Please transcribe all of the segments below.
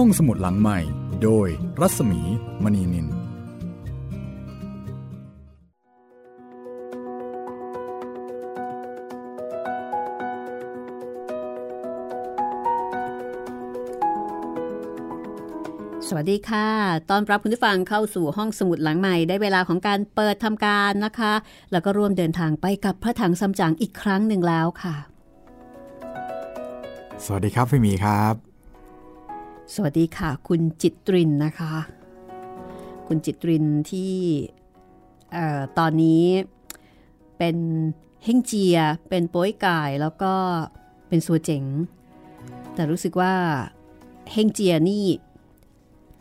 ห้องสมุดหลังใหม่ โดยรัศมีมณีนิน สวัสดีค่ะ ตอนรับคุณผู้ฟังเข้าสู่ห้องสมุดหลังใหม่ ได้เวลาของการเปิดทำการนะคะ แล้วก็ร่วมเดินทางไปกับพระถังซัมจั๋งอีกครั้งหนึ่งแล้วค่ะ สวัสดีครับพี่หมีครับ สวัสดีค่ะ คุณจิตรินนะคะ คุณจิตรินที่เอ่อตอนนี้เป็นเฮงเจีย เป็นโป้ยก่ายแล้วก็เป็นสัวเจ๋ง แต่รู้สึกว่าเฮงเจียนี่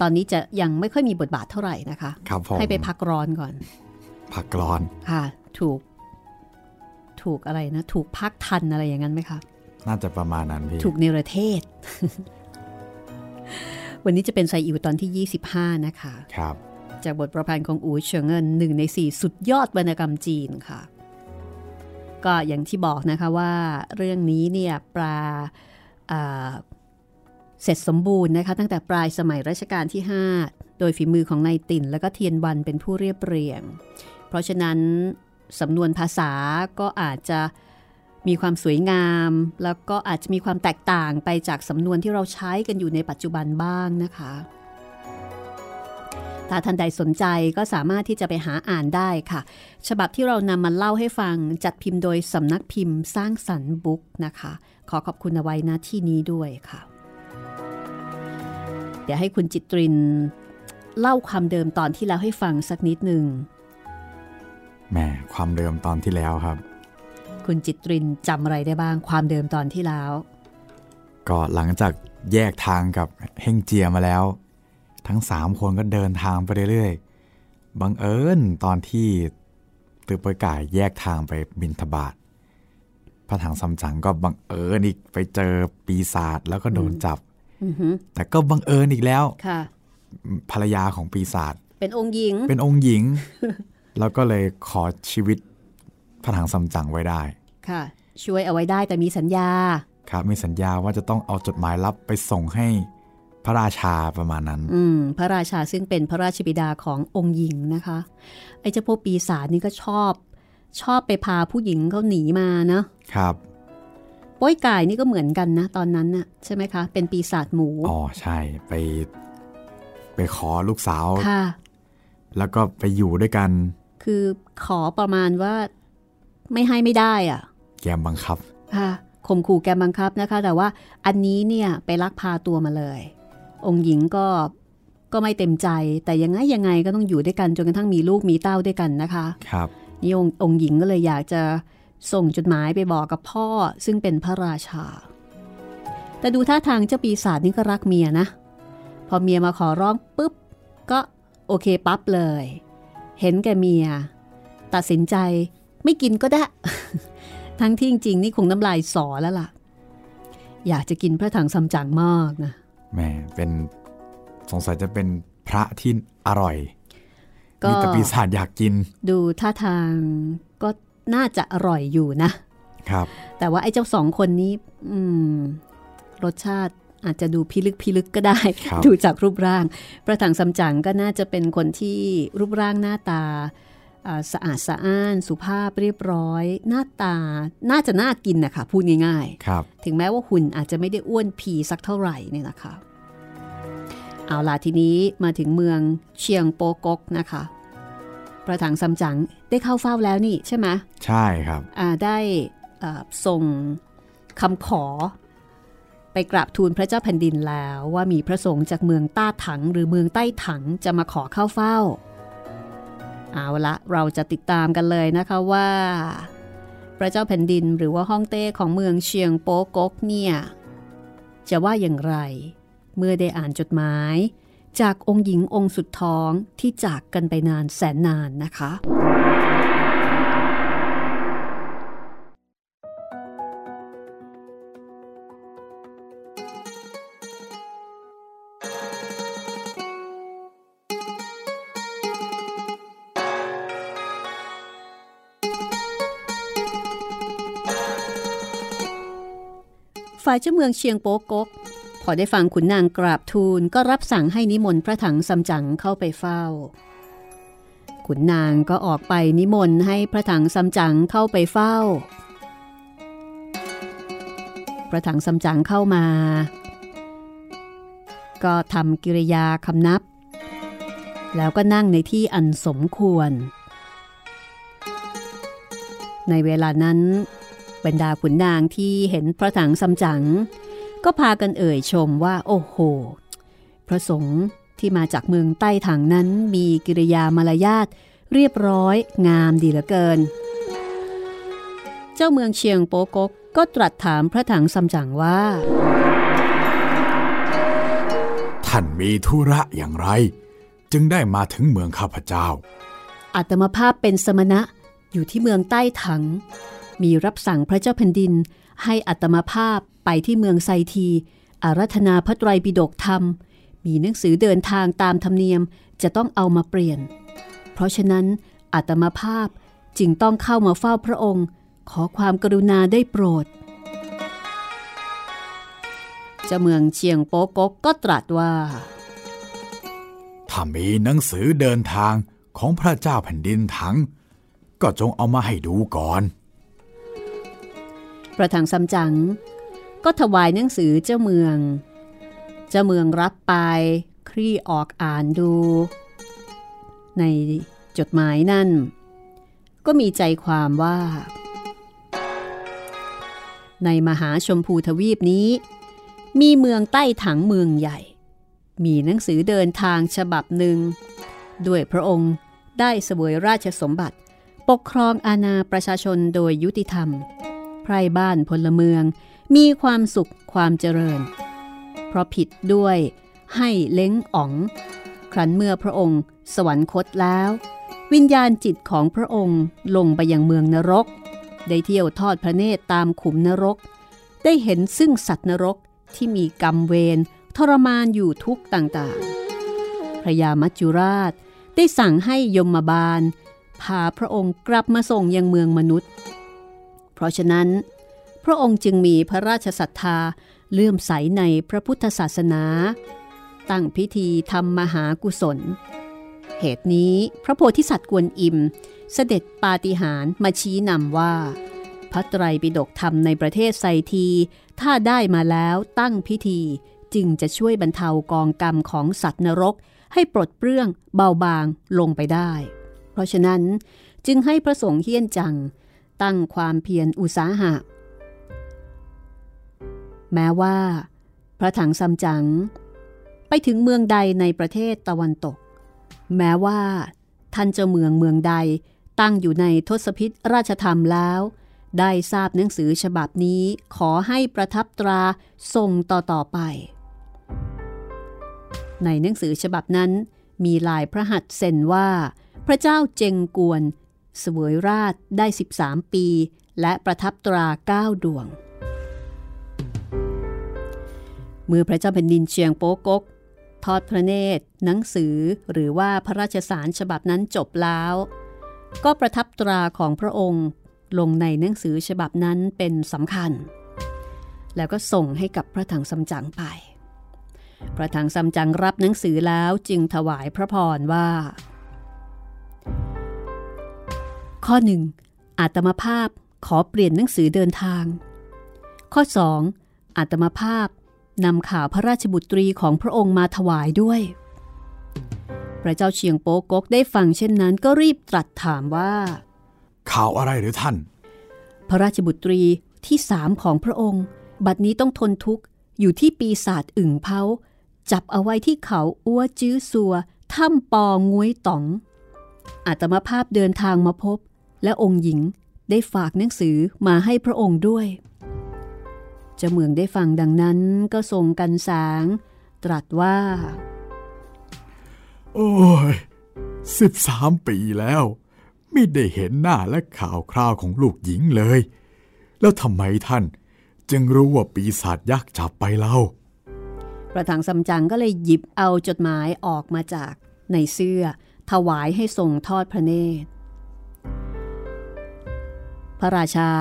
ตอนนี้จะยังไม่ค่อยมีบทบาทเท่าไหร่นะคะครับผมให้ไปพักร้อนก่อนผักกรอนค่ะ ถูก ถูกอะไรนะ ถูกพักทันอะไรอย่างนั้นไหมคะ น่าจะประมาณนั้นพี่ ถูกเนรเทศ วันนี้จะเป็นไซอิวตอนที่ 25 นะคะ ครับ จากบทประพันธ์ของอูเฉิงเงินหนึ่งในสี่สุดยอดวรรณกรรมจีนค่ะ ก็อย่างที่บอกนะคะว่าเรื่องนี้เนี่ยปลาอ่าเสร็จสมบูรณ์นะคะ ตั้งแต่ปลายสมัยรัชกาลที่ 5 โดยฝีมือของนายติ่น และก็เทียนวันเป็นผู้เรียบเรียง เพราะฉะนั้นสำนวนภาษาก็อาจจะ มีความสวยงาม แล้วก็อาจจะมีความแตกต่างไปจากสำนวนที่เราใช้กันอยู่ในปัจจุบันบ้างนะคะถ้าท่านใดสนใจก็สามารถที่จะไปหาอ่านได้ค่ะ ฉบับที่เรานำมาเล่าให้ฟังจัดพิมพ์โดยสำนักพิมพ์สร้างสรรค์บุ๊กนะคะ ขอขอบคุณเอาไว้นะที่นี้ด้วยค่ะ เดี๋ยวให้คุณจิตริน เล่าความเดิมตอนที่แล้วให้ฟังสักนิดหนึ่งแหมความเดิมตอนที่แล้วครับ คุณจิตรินจำอะไรได้บ้างความเดิมตอนที่แล้ว ก็หลังจากแยกทางกับเฮงเจียมาแล้ว ทั้งสามคนก็เดินทางไปเรื่อยๆบังเอิญตอนที่ตือปอยก่ายแยกทางไปบินทบาทพระถังซัมจั๋งก็บังเอิญอีกไปเจอปีศาจแล้วก็โดนจับอือหือแต่ก็บังเอิญอีกแล้วค่ะ ภรรยาของปีศาจเป็นองค์หญิง เป็นองค์หญิง แล้วก็เลยขอชีวิต พระถังซัมจั๋งไว้ได้ ค่ะ ช่วยเอาไว้ได้แต่มีสัญญา ครับมีสัญญาว่าจะต้องเอาจดหมายลับไปส่งให้พระราชาประมาณนั้น อืม พระราชาซึ่งเป็นพระราชบิดาขององค์หญิงนะคะ ไอ้เจ้าพวกปีศาจนี่ก็ชอบ ชอบไปพาผู้หญิงเขาหนีมาเนาะครับโป้ยก่ายนี่ก็เหมือนกันนะ ตอนนั้นน่ะใช่ไหมคะ เป็นปีศาจหมู อ๋อใช่ไป ไปขอลูกสาว ค่ะ แล้วก็ไปอยู่ด้วยกัน คือขอประมาณว่า ไม่ให้ไม่ได้อะ แกมบังคับ ค่ะข่มขู่แกมบังคับนะคะ แต่ว่าอันนี้เนี่ยไปลักพาตัวมาเลย องค์หญิงก็ก็ไม่เต็มใจ แต่ยังไงยังไงก็ต้องอยู่ด้วยกันจนกระทั่งมีลูกมีเต้าด้วยกันนะคะ ครับนี่องค์องค์หญิงก็เลยอยากจะส่งจดหมายไปบอกกับพ่อซึ่งเป็นพระราชา แต่ดูท่าทางเจ้าปีศาจนี่ก็รักเมียนะ พอเมียมาขอร้องปุ๊บ ก็โอเคปั๊บเลย เห็นแก่เมีย ตัดสินใจ ไม่กินก็ได้ ทั้งที่จริงๆนี่คงน้ำลายสอแล้วล่ะ อยากจะกินพระถังซัมจั๋งมากนะแหม่เป็นสงสัยจะเป็นพระที่อร่อยก็มีแต่ปีศาจอยากกิน ดูท่าทางก็น่าจะอร่อยอยู่นะ ครับ แต่ว่าไอ้เจ้าสองคนนี้ อืม รสชาติอาจจะดูพิลึกพิลึกก็ได้ครับดูจากรูปร่างประถังซัมจั๋งก็น่าจะเป็นคนที่รูปร่างหน้าตาอ่า สะอาดสะอ้านสุภาพเรียบร้อย หน้าตาน่าจะน่ากินนะคะพูดง่ายครับๆถึงแม้ว่าหุ่นอาจจะไม่ได้อ้วนผีสักเท่าไหร่เนี่ยนะคะเอาล่ะทีนี้มาถึงเมืองเชียงโปกกนะคะประถังซัมจั๋งได้เข้าเฝ้าแล้วนี่ใช่ไหมใช่ครับอ่าได้อ่าส่งคำขอ ไปกราบทูลพระเจ้าแผ่นดินแล้ว ว่ามีพระสงฆ์จากเมืองต้าถังหรือเมืองใต้ถังจะมาขอเข้าเฝ้า เอาละเราจะติดตามกันเลยนะคะว่า พระเจ้าแผ่นดินหรือว่าฮ่องเต้ของเมืองเชียงโป๊กกเนี่ยจะว่าอย่างไร เมื่อได้อ่านจดหมาย จากองค์หญิงองค์สุดท้องที่จากกันไปนานแสนนานนะคะายเจ้าเมืองเชียงโป๊กกกพพอได้ฟังขุนนางกราบทูลก็รับสั่งให้นิมนต์พระถังซัมจั๋งเข้าไปเฝ้า ขุนนางก็ออกไปนิมนต์ให้พระถังซัมจั๋งเข้าไปเฝ้า พระถังซัมจั๋งเข้ามา ก็ทำกิริยาคำนับ แล้วก็นั่งในที่อันสมควร ในเวลานั้น บรรดาขุนนางที่เห็นพระถังซัมจั๋งก็พากันเอ่ยชมว่าโอ้โห พระสงฆ์ที่มาจากเมืองใต้ถังนั้นมีกิริยามารยาทเรียบร้อยงามดีเหลือเกิน เจ้าเมืองเชียงโปกกก็ตรัสถามพระถังซัมจั๋งว่า ท่านมีธุระอย่างไร จึงได้มาถึงเมืองข้าพเจ้าอัตมภาพเป็นสมณะอยู่ที่เมืองใต้ถัง มีรับสั่งพระเจ้าแผ่นดิน ให้อัตมภาพไปที่เมืองไซที อารัธนาพระไตรปิฎกธรรม มีหนังสือเดินทางตามธรรมเนียมจะต้องเอามาเปลี่ยน เพราะฉะนั้นอัตมภาพจึงต้องเข้ามาเฝ้าพระองค์ ขอความกรุณาได้โปรดเจ้าเมืองเชียงโป๊กกก็ตรัสว่า ถ้ามีหนังสือเดินทางของพระเจ้าแผ่นดินถัง ก็จงเอามาให้ดูก่อน พระถังซัมจั๋งก็ถวายหนังสือเจ้าเมือง เจ้าเมืองรับไปคลี่ออกอ่านดู ในจดหมายนั่น ก็มีใจความว่า ในมหาชมพูทวีปนี้ มีเมืองใต้ถังเมืองใหญ่ มีหนังสือเดินทางฉบับหนึ่ง ด้วยพระองค์ได้เสวยราชสมบัติ ปกครองอาณาประชาชนโดยยุติธรรม ไพรบ้านพลเมือง มีความสุขความเจริญ เพราะผิดด้วยให้เล้งอ๋อง ครั้นเมื่อพระองค์ สวรรคตแล้ว วิญญาณจิตของพระองค์ลงไปยังเมืองนรก ได้เที่ยวทอดพระเนตรตามขุมนรก ได้เห็นซึ่งสัตว์นรกที่มีกรรมเวรทรมานอยู่ทุกต่างๆ พระยามัจจุราชได้สั่งให้ยมบาล พาพระองค์กลับมาส่งยังเมืองมนุษย์ เพราะฉะนั้น พระองค์จึงมีพระราชศรัทธาเลื่อมใสในพระพุทธศาสนา ตั้งพิธีทำมหากุศล เหตุนี้พระโพธิสัตว์กวนอิม เสด็จปาฏิหาริย์มาชี้นำว่า พระไตรปิฎกธรรมในประเทศไซที ถ้าได้มาแล้วตั้งพิธีจึงจะช่วยบรรเทากองกรรมของสัตว์นรก ให้ปลดเปลื้องเบาบางลงไปได้ เพราะฉะนั้นจึงให้พระสงฆ์เฮี้ยนจัง ตั้งความเพียรอุตสาหะ แม้ว่า พระถังซัมจั๋งไปถึงเมืองใดในประเทศตะวันตก แม้ว่า ท่านเจ้าเมืองเมืองใดตั้งอยู่ในทศพิษราชธรรมแล้ว ได้ทราบหนังสือฉบับนี้ขอให้ประทับตราส่งต่อต่อไป ในหนังสือฉบับนั้นมีลายพระหัตถ์เซ็นว่า พระเจ้าเจงกวน เสวยราชได้ 13 ปี และประทับตราเก้าดวง เมื่อพระเจ้าแผ่นดินเชียงโป๊กก ทอดพระเนตร หนังสือหรือว่าพระราชสารฉบับนั้นจบแล้ว ก็ประทับตราของพระองค์ลงในหนังสือฉบับนั้นเป็นสำคัญ แล้วก็ส่งให้กับพระถังซัมจั๋งไป พระถังซัมจั๋งรับหนังสือแล้วจึงถวายพระพรว่า ข้อหนึ่งอาตมาภาพขอเปลี่ยนหนังสือเดินทาง ข้อ 2. อาตมาภาพนำข่าวพระราชบุตรีของพระองค์มาถวายด้วย พระเจ้าเชียงโป๊กกได้ฟังเช่นนั้นก็รีบตรัสถามว่า ข่าวอะไรหรือท่าน พระราชบุตรีที่สามของพระองค์ บัดนี้ต้องทนทุกข์อยู่ที่ปีศาจอึ่งเผาจับเอาไว้ที่เขาอ้วจื้อสัวถ้ำปองงวยต๋องอาตมาภาพเดินทางมาพบ และองค์หญิงได้ฝากหนังสือมาให้พระองค์ด้วยเจ้าเมืองได้ฟังดังนั้นก็ทรงกันสาง ตรัสว่า โอ้ยสิบสามปีแล้ว ไม่ได้เห็นหน้าและข่าวคราวของลูกหญิงเลย แล้วทำไมท่าน จึงรู้ว่าปีศาจยักษ์จับไปเล่าประถังซัมจั๋งก็เลยหยิบเอาจดหมายออกมาจากในเสื้อ ถวายให้ทรงทอดพระเนตรพ ระราชา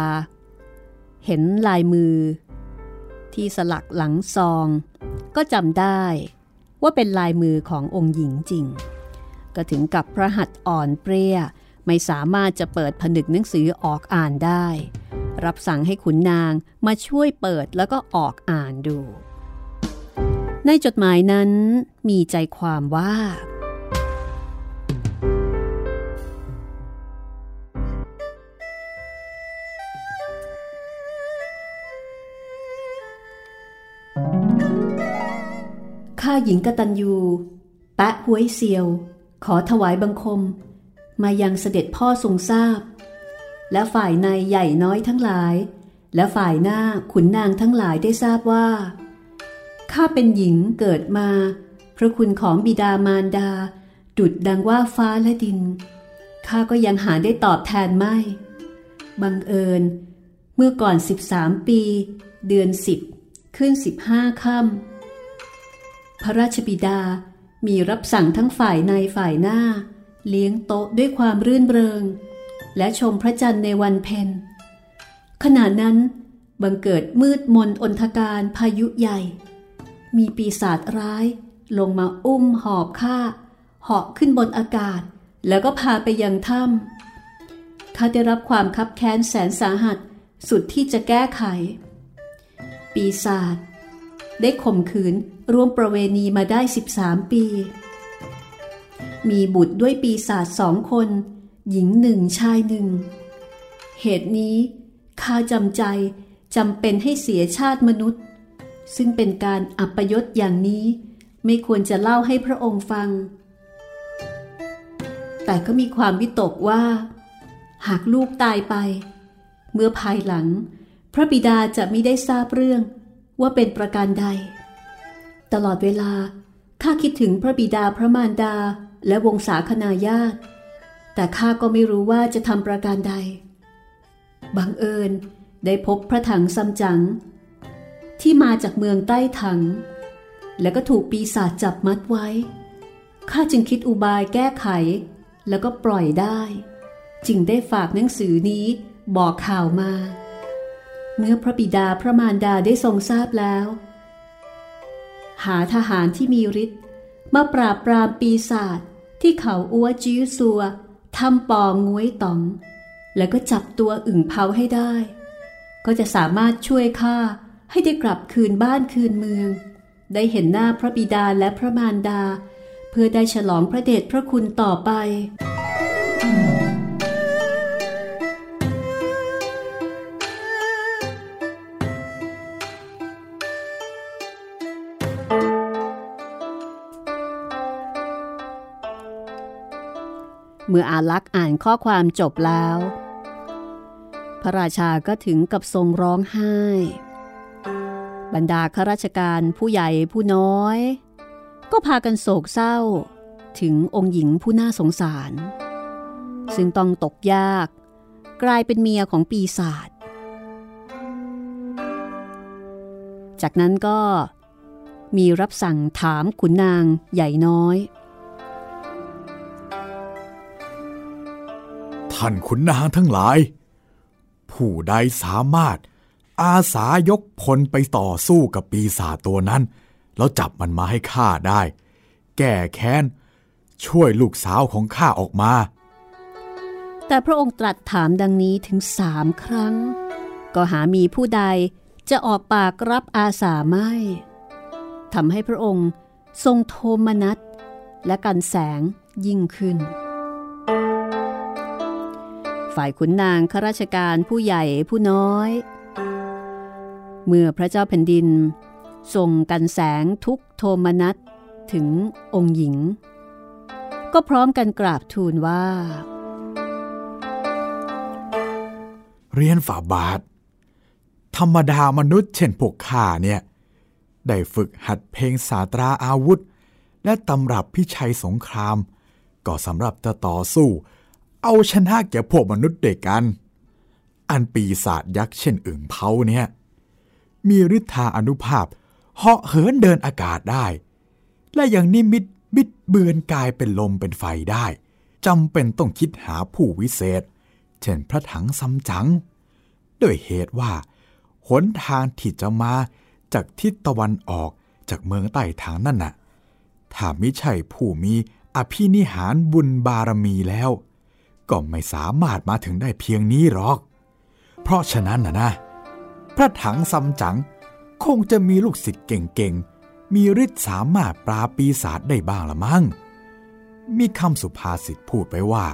เห็นลายมือ ที่สลักหลังซอง ก็จำได้ว่าเป็นลายมือขององค์หญิงจริง ก็ถึงกับพระหัตถ์อ่อนเปรี้ยไม่สามารถจะเปิดผนึกหนังสือออกอ่านได้ รับสั่งให้ขุนนางมาช่วยเปิดแล้วก็ออกอ่านดู ในจดหมายนั้นมีใจความว่า หญิงกตัญญูแปะหวยเซียว ขอถวายบังคม มายังเสด็จพ่อทรงทราบ และฝ่ายในใหญ่น้อยทั้งหลาย และฝ่ายหน้าขุนนางทั้งหลายได้ทราบว่าข้าเป็นหญิงเกิดมา พระคุณของบิดามารดา ดุดดังว่าฟ้าและดินข้าก็ยังหาได้ตอบแทนไม่ บังเอิญ เมื่อก่อน 13 ปี เดือนสิบขึ้น 15ค่ำ พระราชบิดามีรับสั่งทั้งฝ่ายในฝ่ายหน้า เลี้ยงโต๊ะด้วยความรื่นเริง และชมพระจันทร์ในวันเพ็ญขณะนั้นบังเกิดมืดมนอนทการพายุใหญ่ มีปีศาจร้าย ลงมาอุ้มหอบข้าเหาะขึ้นบนอากาศ แล้วก็พาไปยังถ้ำข้าได้รับความคับแค้นแสนสาหัสสุดที่จะแก้ไข ปีศาจ ได้ข่มขืนร่วมประเวณีมาได้ 13 ปี มีบุตรด้วยปีศาจสองคน หญิงหนึ่งชายหนึ่ง เหตุนี้ข้าจำใจจำเป็นให้เสียชาติมนุษย์ ซึ่งเป็นการอัปยศอย่างนี้ไม่ควรจะเล่าให้พระองค์ฟัง แต่ก็มีความวิตกว่า หากลูกตายไป เมื่อภายหลัง พระบิดาจะไม่ได้ทราบเรื่อง ว่าเป็นประการใด ตลอดเวลาข้าคิดถึงพระบิดาพระมารดาและวงศาคณาญาติ แต่ข้าก็ไม่รู้ว่าจะทำประการใด บังเอิญได้พบพระถังซัมจั๋งที่มาจากเมืองใต้ถัง แล้วก็ถูกปีศาจจับมัดไว้ ข้าจึงคิดอุบายแก้ไข แล้วก็ปล่อยได้ จึงได้ฝากหนังสือนี้บอกข่าวมา เมื่อพระบิดาพระมารดาได้ทรงทราบแล้ว หาทหารที่มีฤทธิ์มาปราบปรามปีศาจที่เขาอัวจิ้วซัวทำปองงวยต๋อง แล้วก็จับตัวอึ่งเผาให้ได้ ก็จะสามารถช่วยข้าให้ได้กลับคืนบ้านคืนเมือง ได้เห็นหน้าพระบิดาและพระมารดา เพื่อได้ฉลองพระเดชพระคุณต่อไป มื่ออาลักษ์อ่านข้อความจบแล้ว พระราชาก็ถึงกับทรงร้องไห้ บรรดาข้าราชการผู้ใหญ่ผู้น้อย ก็พากันโศกเศร้า ถึงองค์หญิงผู้น่าสงสาร ซึ่งต้องตกยาก กลายเป็นเมียของปีศาจจากนั้นก็มีรับสั่งถามขุนนางใหญ่น้อย ท่านขุนนางทั้งหลาย ผู้ใดสามารถอาสายกพลไปต่อสู้กับปีศาจตัวนั้น แล้วจับมันมาให้ข้าได้ แก้แค้น ช่วยลูกสาวของข้าออกมา แต่พระองค์ตรัสถามดังนี้ถึงสามครั้ง ก็หามีผู้ใดจะออกปากรับอาสาไม่ทำให้พระองค์ทรงโทมนัสและกันแสงยิ่งขึ้น ฝ่ายขุนนางข้าราชการผู้ใหญ่ผู้น้อย เมื่อพระเจ้าแผ่นดินส่งกันแสงทุกโทมนัสถึงองค์หญิง ก็พร้อมกันกราบทูลว่า เรียนฝ่าบาท ธรรมดามนุษย์เช่นพวกข้าเนี่ย ได้ฝึกหัดเพลงสาตราอาวุธ และตำรับพิชัยสงคราม ก็สำหรับจะต่อสู้ เอาชนะแก่พวกมนุษย์เด็กกัน อันปีศาจยักษ์เช่นอึ่งเผาเนี่ย มีฤทธาอนุภาพเหาะเหินเดินอากาศได้ และยังนิมิตบิดเบือนกายเป็นลมเป็นไฟได้จำเป็นต้องคิดหาผู้วิเศษ เช่นพระถังซัมจั๋งด้วยเหตุว่า หนทางที่จะมาจากทิศตะวันออกจากเมืองใต้ทางนั่นน่ะถ้ามิใช่ผู้มีอภินิหารบุญบารมีแล้ว ก็ไม่สามารถมาถึงได้เพียงนี้หรอก เพราะฉะนั้นนะนะ พระถังซัมจั๋งคงจะมีลูกศิษย์เก่งๆ มีฤทธิ์สามารถปราบปีศาจได้บ้างละมั้ง มีคำสุภาษิตพูดไปว่า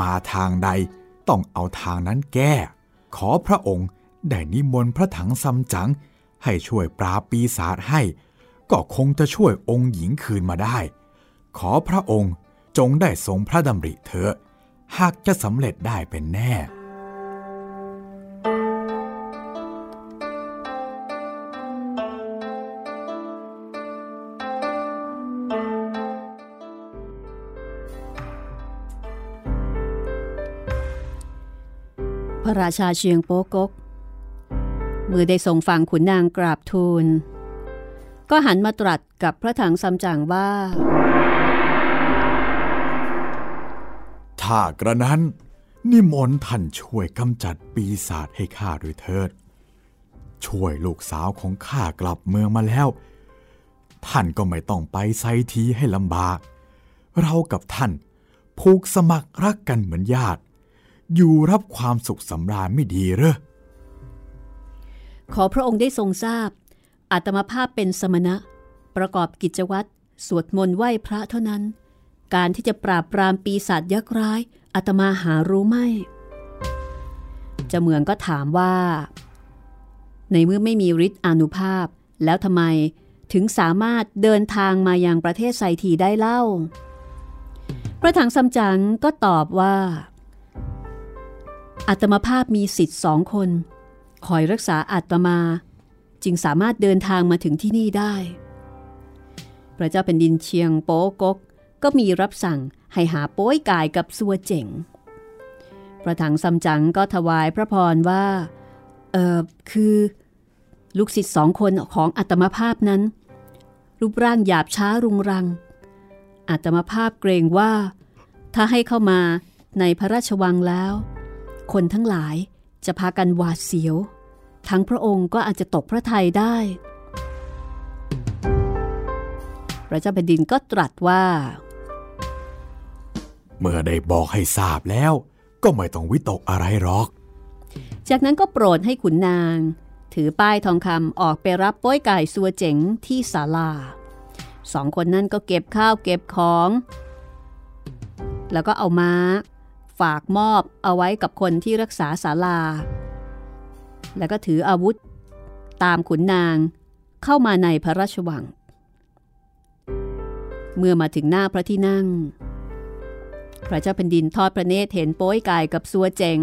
มาทางใดต้องเอาทางนั้นแก้ ขอพระองค์ได้นิมนต์พระถังซัมจั๋งให้ช่วยปราบปีศาจให้ ก็คงจะช่วยองค์หญิงคืนมาได้ ขอพระองค์จงได้ทรงพระดำริเถอะ หากจะสำเร็จได้เป็นแน่ พระราชาเชียงโป๊กกเมื่อได้ทรงฟังขุนนางกราบทูล ก็หันมาตรัสกับพระถังซัมจั๋งว่า ถ้ากระนั้น นิมนต์ท่านช่วยกำจัดปีศาจให้ข้าด้วยเถิด ช่วยลูกสาวของข้ากลับเมืองมาแล้ว ท่านก็ไม่ต้องไปไซทีให้ลำบาก เรากับท่านผูกสมัครรักกันเหมือนญาติ อยู่รับความสุขสำราญไม่ดีหรอขอพระองค์ได้ทรงทราบ อาตมาภาพเป็นสมณะ ประกอบกิจวัตรสวดมนต์ไหว้พระเท่านั้น การที่จะปราบปรามปีศาจยักษ์ร้ายอาตมาหารู้ไม่เจะเมืองก็ถามว่า ในเมื่อไม่มีฤทธิ์อนุภาพ แล้วทำไมถึงสามารถเดินทางมายังประเทศไซทีได้เล่า พระถังซัมจั๋งก็ตอบว่าอาตมาภาพมีสิทธิ์สองคน คอยรักษาอาตมา จึงสามารถเดินทางมาถึงที่นี่ได้ พระเจ้าเป็นดินเชียงโป๊กก ก็มีรับสั่งให้หาโป้ยกายกับซัวเจ๋งพระถังซัมจั๋งก็ถวายพระพรว่า เออคือ ลูกศิษย์สองคนของอาตมาภาพนั้น รูปร่างหยาบช้ารุงรังอาตมาภาพเกรงว่า ถ้าให้เข้ามาในพระราชวังแล้ว คนทั้งหลายจะพากันหวาดเสียว ทั้งพระองค์ก็อาจจะตกพระทัยได้ พระเจ้าแผ่นดินก็ตรัสว่า เมื่อได้บอกให้ทราบแล้วก็ไม่ต้องวิตกอะไรหรอก จากนั้นก็โปรดให้ขุนนาง ถือป้ายทองคำออกไปรับป้ยไก่ซัวเจ๋งที่ศาลาสองคนนั้นก็เก็บข้าวเก็บของ แล้วก็เอาม้า ฝากมอบเอาไว้กับคนที่รักษาศาลา แล้วก็ถืออาวุธ ตามขุนนางเข้ามาในพระราชวัง เมื่อมาถึงหน้าพระที่นั่ง พระเจ้าแผ่นดินทอดพระเนตรเห็นโป้ยไก่กับซัวเจ๋ง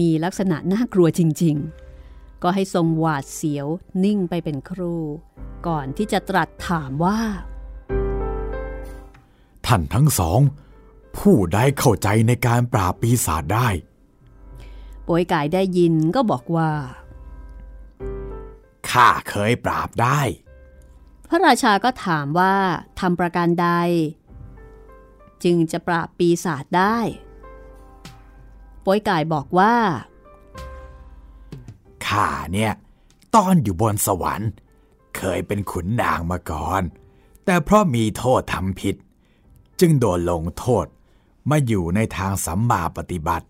มีลักษณะน่ากลัวจริง ๆ ก็ให้ทรงหวาดเสียวนิ่งไปเป็นครูก่อนที่จะตรัสถามว่า ท่านทั้งสอง ผู้ได้เข้าใจในการปราบปีศาจได้โป้ยไก่ได้ยินก็บอกว่าข้าเคยปราบได้ พระราชาก็ถามว่าทำประการใด จึงจะปราบปีศาจได้โป้ยไก่บอกว่า ข้าเนี่ยตอนอยู่บนสวรรค์ เคยเป็นขุนนางมาก่อน แต่เพราะมีโทษทำผิด จึงโดนลงโทษมาอยู่ในทางสัมมาปฏิบัติ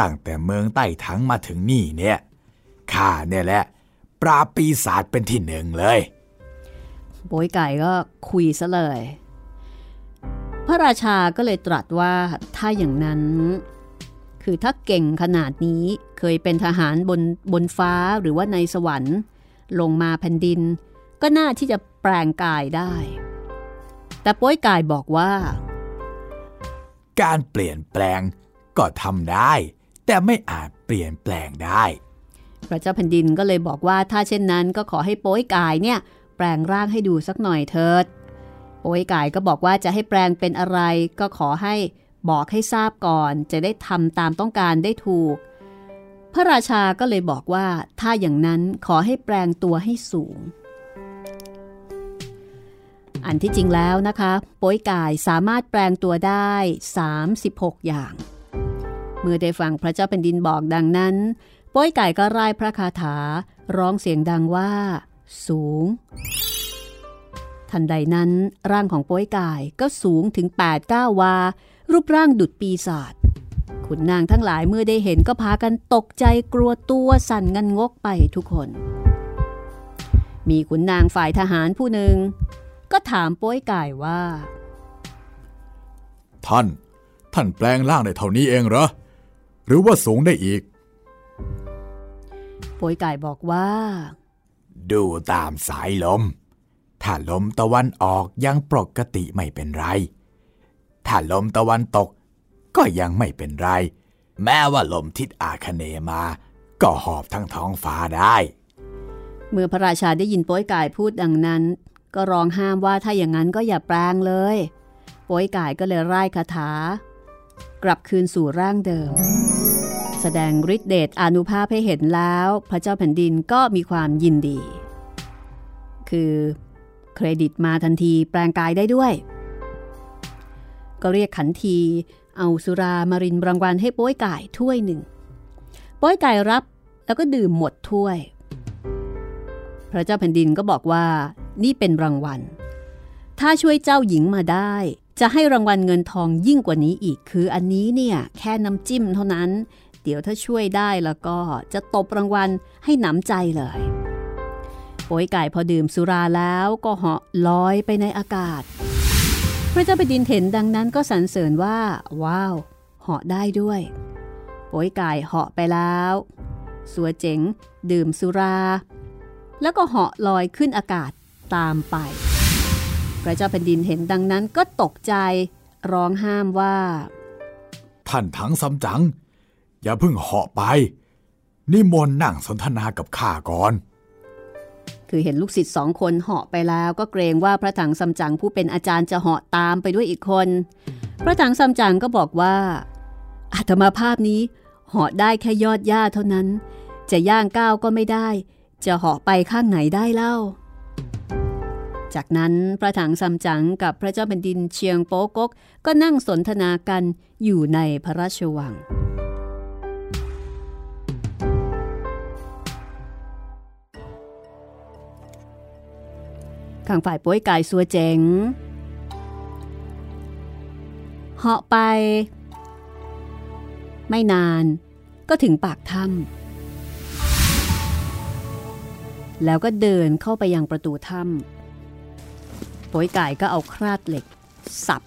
ตั้งแต่เมืองใต้ทั้งมาถึงนี่เนี่ยข้าเนี่ยแหละ ปราบปีศาจเป็นที่หนึ่งเลยโป้ยไก่ก็คุยซะเลย พระราชาก็เลยตรัสว่าถ้าอย่างนั้น คือถ้าเก่งขนาดนี้เคยเป็นทหารบนบนฟ้าหรือว่าในสวรรค์ ลงมาแผ่นดิน ก็น่าที่จะแปลงกายได้ แต่โป้ยกายบอกว่า การเปลี่ยนแปลงก็ทำได้ แต่ไม่อาจเปลี่ยนแปลงได้ พระเจ้าแผ่นดินก็เลยบอกว่าถ้าเช่นนั้นก็ขอให้โป้ยกายเนี่ยแปลงร่างให้ดูสักหน่อยเถิด โป้ยกายก็บอกว่าจะให้แปลงเป็นอะไร ก็ขอให้บอกให้ทราบก่อน จะได้ทำตามต้องการได้ถูก พระราชาก็เลยบอกว่า ถ้าอย่างนั้นขอให้แปลงตัวให้สูง อันที่จริงแล้วนะคะโป้ยกายสามารถแปลงตัวได้ 36 อย่าง เมื่อได้ฟังพระเจ้าแผ่นดินบอกดังนั้นโป้ยไก่ก็ร่ายพระคาถา ร้องเสียงดังว่า สูง ทันใดนั้นร่างของโป้ยกายก็สูงถึง 8 9 วา รูปร่างดุดปีศาจขุนนางทั้งหลายเมื่อได้เห็นก็พากันตกใจกลัวตัวสั่นงันงกไปทุกคน มีขุนนางฝ่ายทหารผู้หนึ่ง ก็ถามโป้ยกายว่า ท่าน ท่านแปลงร่างได้เท่านี้เองเหรอ หรือว่าสูงได้อีกโป้ยกายบอกว่า ดูตามสายลม ถ้าลมตะวันออกยังปกติไม่เป็นไร ถ้าลมตะวันตกก็ยังไม่เป็นไร แม้ว่าลมทิศอาคเนมา ก็หอบทั้งท้องฟ้าได้ เมื่อพระราชาได้ยินป้อยกายพูดดังนั้น ก็ร้องห้ามว่าถ้าอย่างนั้นก็อย่าแปลงเลยป้อยกายก็เลยไล่คาถา กลับคืนสู่ร่างเดิม แสดงฤทธิเดชอนุภาพให้เห็นแล้ว พระเจ้าแผ่นดินก็มีความยินดี คือ เครดิตมาทันทีแปลงกายได้ด้วย ก็เรียกขันที เอาสุรามารินรางวัลให้ป้อยไก่ถ้วยหนึ่งป้อยไก่รับแล้วก็ดื่มหมดถ้วย พระเจ้าแผ่นดินก็บอกว่านี่เป็นรางวัล ถ้าช่วยเจ้าหญิงมาได้ จะให้รางวัลเงินทองยิ่งกว่านี้อีก คืออันนี้เนี่ยแค่น้ำจิ้มเท่านั้น เดี๋ยวถ้าช่วยได้แล้วก็จะตบรางวัลให้หนำใจเลย ยไก่พอดื่มสุราแล้วก็เหาะลอยไปในอากาศ พระเจ้าแผ่นดินเห็นดังนั้นก็สรรเสริญว่า ว้าว เหาะได้ด้วยโป้ยไก่เหาะไปแล้ว สัวเจ๋ง ดื่มสุรา แล้วก็เหาะลอยขึ้นอากาศตามไป พระเจ้าแผ่นดินเห็นดังนั้นก็ตกใจ ร้องห้ามว่า ท่านทั้งสำจัง อย่าเพิ่งเหาะไป นิมนต์นั่งสนทนากับข้าก่อน คือเห็นลูกศิษย์สองคนเหาะไปแล้ว ก็เกรงว่าพระถังซัมจั๋งผู้เป็นอาจารย์จะเหาะตามไปด้วยอีกคน พระถังซัมจั๋งก็บอกว่าอาตมาภาพนี้เหาะได้แค่ยอดหญ้าเท่านั้น จะย่างก้าวก็ไม่ได้ จะเหาะไปข้างไหนได้เล่า จากนั้นพระถังซัมจั๋งกับพระเจ้าแผ่นดินเชียงโป๊กกก็นั่งสนทนากันอยู่ในพระราชวัง ข้างฝ่ายป่วยกายสัวเจ๋งเหาะไป ไม่นานก็ถึงปากถ้ำแล้วก็เดินเข้าไปยังประตูถ้ำป่วยกายก็เอาคราดเหล็ก สับ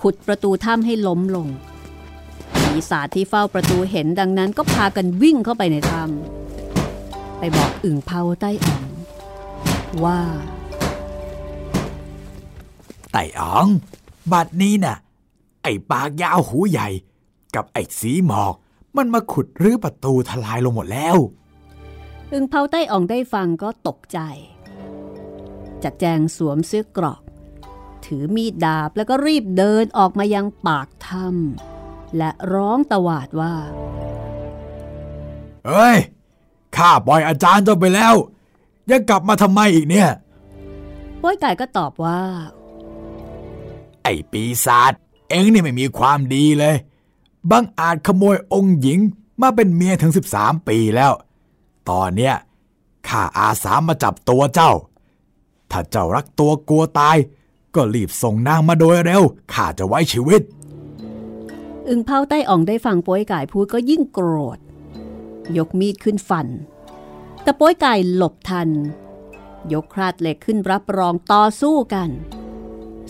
ขุดประตูถ้ำให้ล้มลงปีศาจที่เฝ้าประตูเห็นดังนั้นก็พากันวิ่งเข้าไปในถ้ำไปบอกอึ่งเผาใต้อ่องว่า ไต่อ๋อง บัดนี้น่ะ ไอ้ปากยาวหูใหญ่ กับไอ้สีหมอก มันมาขุดรื้อประตูทลายลงหมดแล้ว อึงเผาใต้อ่องได้ฟังก็ตกใจ จัดแจงสวมเสื้อเกรอก ถือมีดดาบแล้วก็รีบเดินออกมายังปากถ้ำและร้องตวาดว่า เอ้ย ข้าปล่อยอาจารย์เจ้าไปแล้ว ยังกลับมาทำไมอีกเนี่ยป้อยไก่ก็ตอบว่าไอ้ปีศาจเอ็งนี่ไม่มีความดีเลยบังอาจขโมยองค์หญิงมาเป็นเมียถึง 13 ปีแล้ว ตอนเนี้ยข้าอาสามาจับตัวเจ้า ถ้าเจ้ารักตัวกลัวตาย ก็รีบส่งนางมาโดยเร็วข้าจะไว้ชีวิต อึงเผาใต้อ่องได้ฟังป้ยไก่พูดก็ยิ่งโกรธ ยกมีดขึ้นฟัน แต่ป้ยไก่หลบทัน ยกคราดเหล็กขึ้นรับรองต่อสู้กัน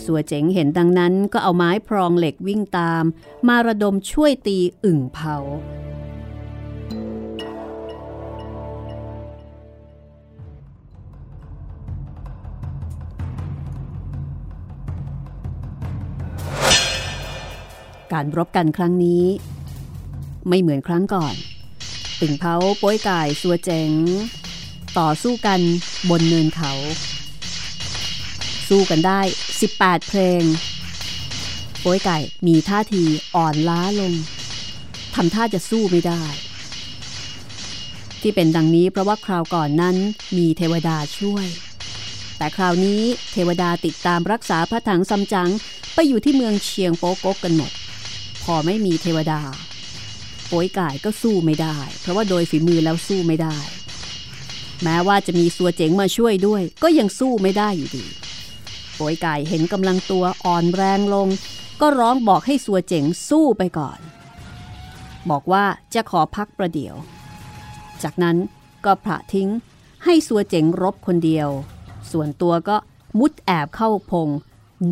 สัวเจ๋งเห็นดังนั้นก็เอาไม้พรองเหล็กวิ่งตาม มาระดมช่วยตีอึ่งเผา การรบกันครั้งนี้ ไม่เหมือนครั้งก่อนตึงเผาโป้ยก่ายสัวเจ๋ง ต่อสู้กันบนเนินเขาสู้กันได้ 18 เพลงโป้ยไก่มีท่าทีอ่อนล้าลงทำท่าจะสู้ไม่ได้ ที่เป็นดังนี้เพราะว่าคราวก่อนนั้นมีเทวดาช่วย แต่คราวนี้เทวดาติดตามรักษาพระถังซัมจั๋งไปอยู่ที่เมืองเชียงโป๊กกกันหมด พอไม่มีเทวดาโป้ยก่ายก็สู้ไม่ได้ เพราะว่าโดยฝีมือแล้วสู้ไม่ได้ แม้ว่าจะมีสัวเจ๋งมาช่วยด้วย ก็ยังสู้ไม่ได้อยู่ดี โอยไก่เห็นกำลังตัวอ่อนแรงลง ก็ร้องบอกให้สัวเจ๋งสู้ไปก่อน บอกว่าจะขอพักประเดี๋ยว จากนั้นก็พระทิ้งให้สัวเจ๋งรบคนเดียว ส่วนตัวก็มุดแอบเข้าพง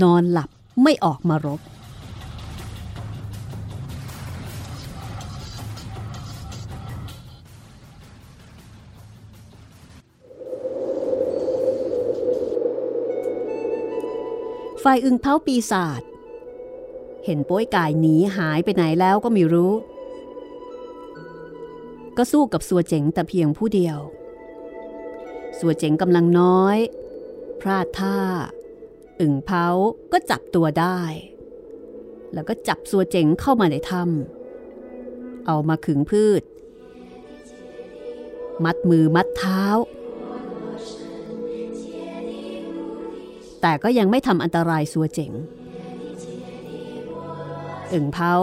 นอนหลับไม่ออกมารบ ฝ่ายอึงเท้าปีศาจเห็นป้ยกายหนีหายไปไหนแล้วก็ไม่รู้ ก็สู้กับสัวเจ๋งแต่เพียงผู้เดียว สัวเจ๋งกำลังน้อย พลาดท่า อึ่งเผาก็จับตัวได้ แล้วก็จับสัวเจ๋งเข้ามาในถ้ำเอามาขึงพืช มัดมือมัดเท้า แต่ก็ยังไม่ทำอันตรายสัวเจ๋งอึ่งเผา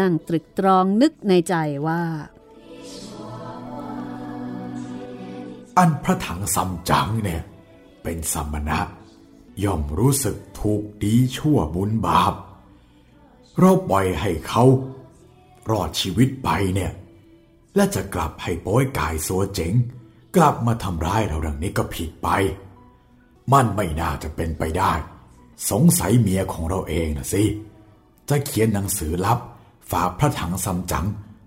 นั่งตรึกตรองนึกในใจว่า อันพระถังซัมจังเนี่ย เป็นสมณะ ย่อมรู้สึกถูกดีชั่วบุญบาป เราปล่อยให้เขารอดชีวิตไปเนี่ย และจะกลับให้ป้ยกายสัวเจ๋ง กลับมาทำร้ายเราดังนี้ก็ผิดไป มันไม่น่าจะเป็นไปได้ สงสัยเมียของเราเองนะสิ จะเขียนหนังสือลับ ฝากพระถังซัมจั๋ง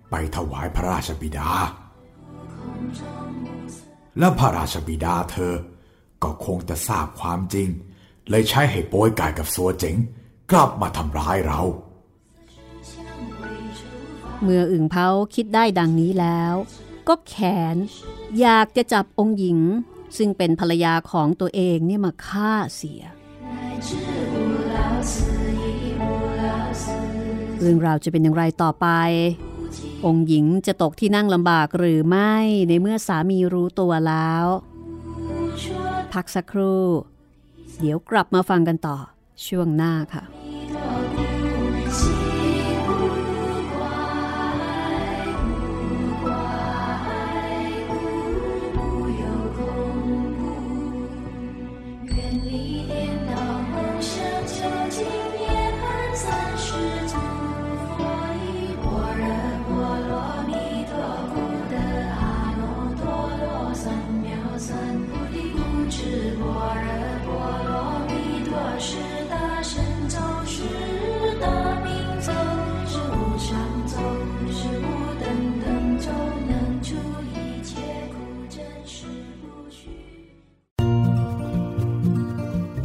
ไปถวายพระราชบิดา และพระราชบิดาเธอ ก็คงจะทราบความจริง เลยใช้ให้โป้ยกายกับสัวเจ๋ง กลับมาทำร้ายเรา เมื่ออึ่งเผาคิดได้ดังนี้แล้ว ก็แขน อยากจะจับองค์หญิง ซึ่งเป็นภรรยาของตัวเองเนี่ยมาฆ่าเสีย เรื่องราวจะเป็นอย่างไรต่อไป องค์หญิงจะตกที่นั่งลำบากหรือไม่ในเมื่อสามีรู้ตัวแล้ว พักสักครู่ เดี๋ยวกลับมาฟังกันต่อช่วงหน้าค่ะ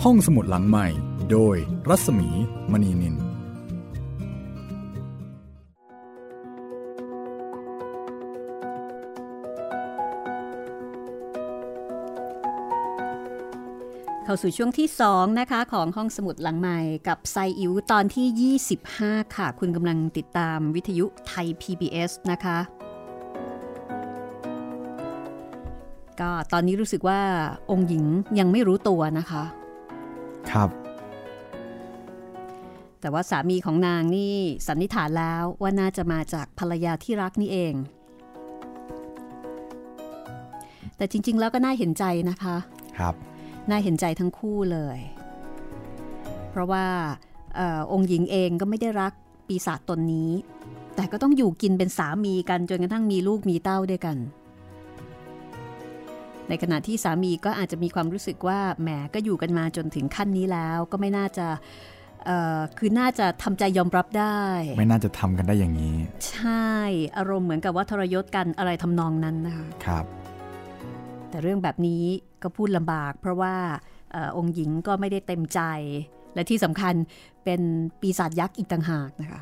ห้องสมุดหลังใหม่ โดยรัศมีมณีนิน เข้าสู่ช่วงที่ 2 นะคะ ของห้องสมุดหลังใหม่กับไซอิ๋วตอนที่ 25 ค่ะ คุณกำลังติดตามวิทยุไทย PBS นะคะ ก็ตอนนี้รู้สึกว่าองค์หญิงยังไม่รู้ตัวนะคะ ครับ แต่ว่าสามีของนางนี่สันนิษฐานแล้วว่าน่าจะมาจากภรรยาที่รักนี่เอง แต่จริง ๆ แล้วก็น่าเห็นใจนะคะครับน่าเห็นใจทั้งคู่เลย เพราะว่าเออองค์หญิงเองก็ไม่ได้รักปีศาจตนนี้ แต่ก็ต้องอยู่กินเป็นสามีกันจนกระทั่งมีลูกมีเต้าด้วยกัน ในขณะที่สามีก็อาจจะมีความรู้สึกว่าแหมก็อยู่กันมาจนถึงขั้นนี้แล้ว ก็ไม่น่าจะเอ่อคือน่าจะทำใจยอมรับได้ ไม่น่าจะทำกันได้อย่างนี้ ใช่อารมณ์เหมือนกับว่าทรยศกันอะไรทำนองนั้นนะคะครับ แต่เรื่องแบบนี้ก็พูดลำบาก เพราะว่าเออองค์หญิงก็ไม่ได้เต็มใจ และที่สำคัญเป็นปีศาจยักษ์อีกต่างหากนะคะ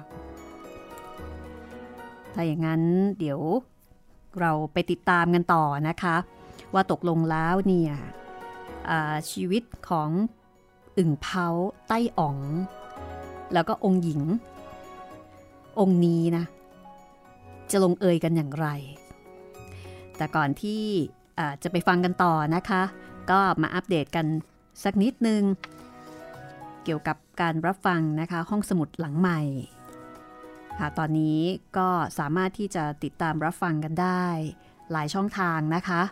ถ้าอย่างนั้นเดี๋ยวเราไปติดตามกันต่อนะคะ ว่าตกลงแล้วเนี่ยอ่าชีวิตของอึ่งเผาไต้อ๋อง แล้วก็องค์หญิง องค์นี้นะ จะลงเอยกันอย่างไร แต่ก่อนที่จะไปฟังกันต่อนะคะ ก็มาอัปเดตกันสักนิดนึง เกี่ยวกับการรับฟังนะคะ ห้องสมุดหลังใหม่ค่ะตอนนี้ก็สามารถที่จะติดตามรับฟังกันได้ หลายช่องทางนะคะ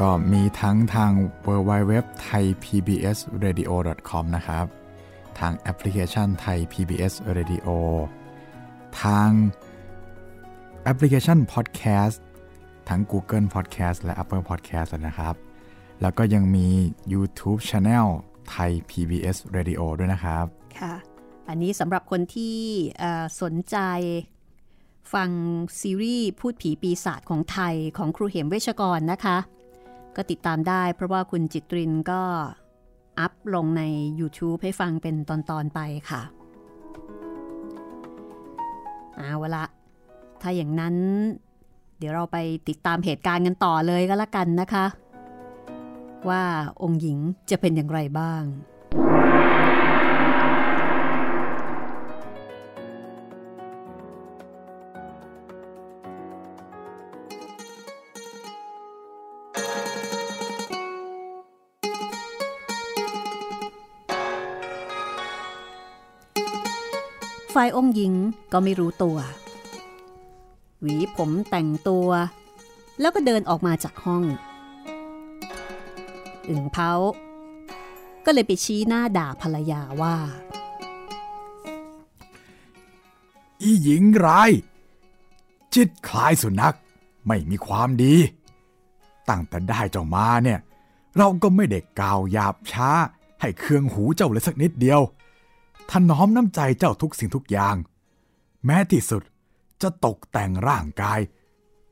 ก็มีทั้งทาง w w w t h a i PBS Radio com นะครับ ทางแอปพลิเคชันไทย PBS Radio ทางแอปพลิเคชัน Podcast ทั้ง Google Podcast และ Apple Podcast นะครับ แล้วก็ยังมี YouTube Channel ไทย PBS Radio ด้วยนะครับ ค่ะ อันนี้สำหรับคนที่สนใจฟังซีรีส์พูดผีปีศาจของไทยของครูเหมเวชกรนะคะ ก็ติดตามได้ เพราะว่าคุณจิตรินก็อัพลงใน YouTube ให้ฟังเป็นตอนๆไปค่ะเอาละถ้าอย่างนั้น เดี๋ยวเราไปติดตามเหตุการณ์กันต่อเลยก็แล้วกันนะคะ ว่าองค์หญิงจะเป็นอย่างไรบ้าง ฝ่ายองค์หญิงก็ไม่รู้ตัว หวีผมแต่งตัว แล้วก็เดินออกมาจากห้อง อึ่งเผาก็เลยไปชี้หน้าด่าภรรยาว่า อีหญิงร้าย จิตคล้ายสุนัขไม่มีความดี ตั้งแต่ได้เจ้ามาเนี่ย เราก็ไม่ได้กล่าวหยาบช้า ให้เครื่องหูเจ้าเลยสักนิดเดียว ถนอมน้ำใจเจ้าทุกสิ่งทุกอย่าง แม้ที่สุดจะตกแต่งร่างกาย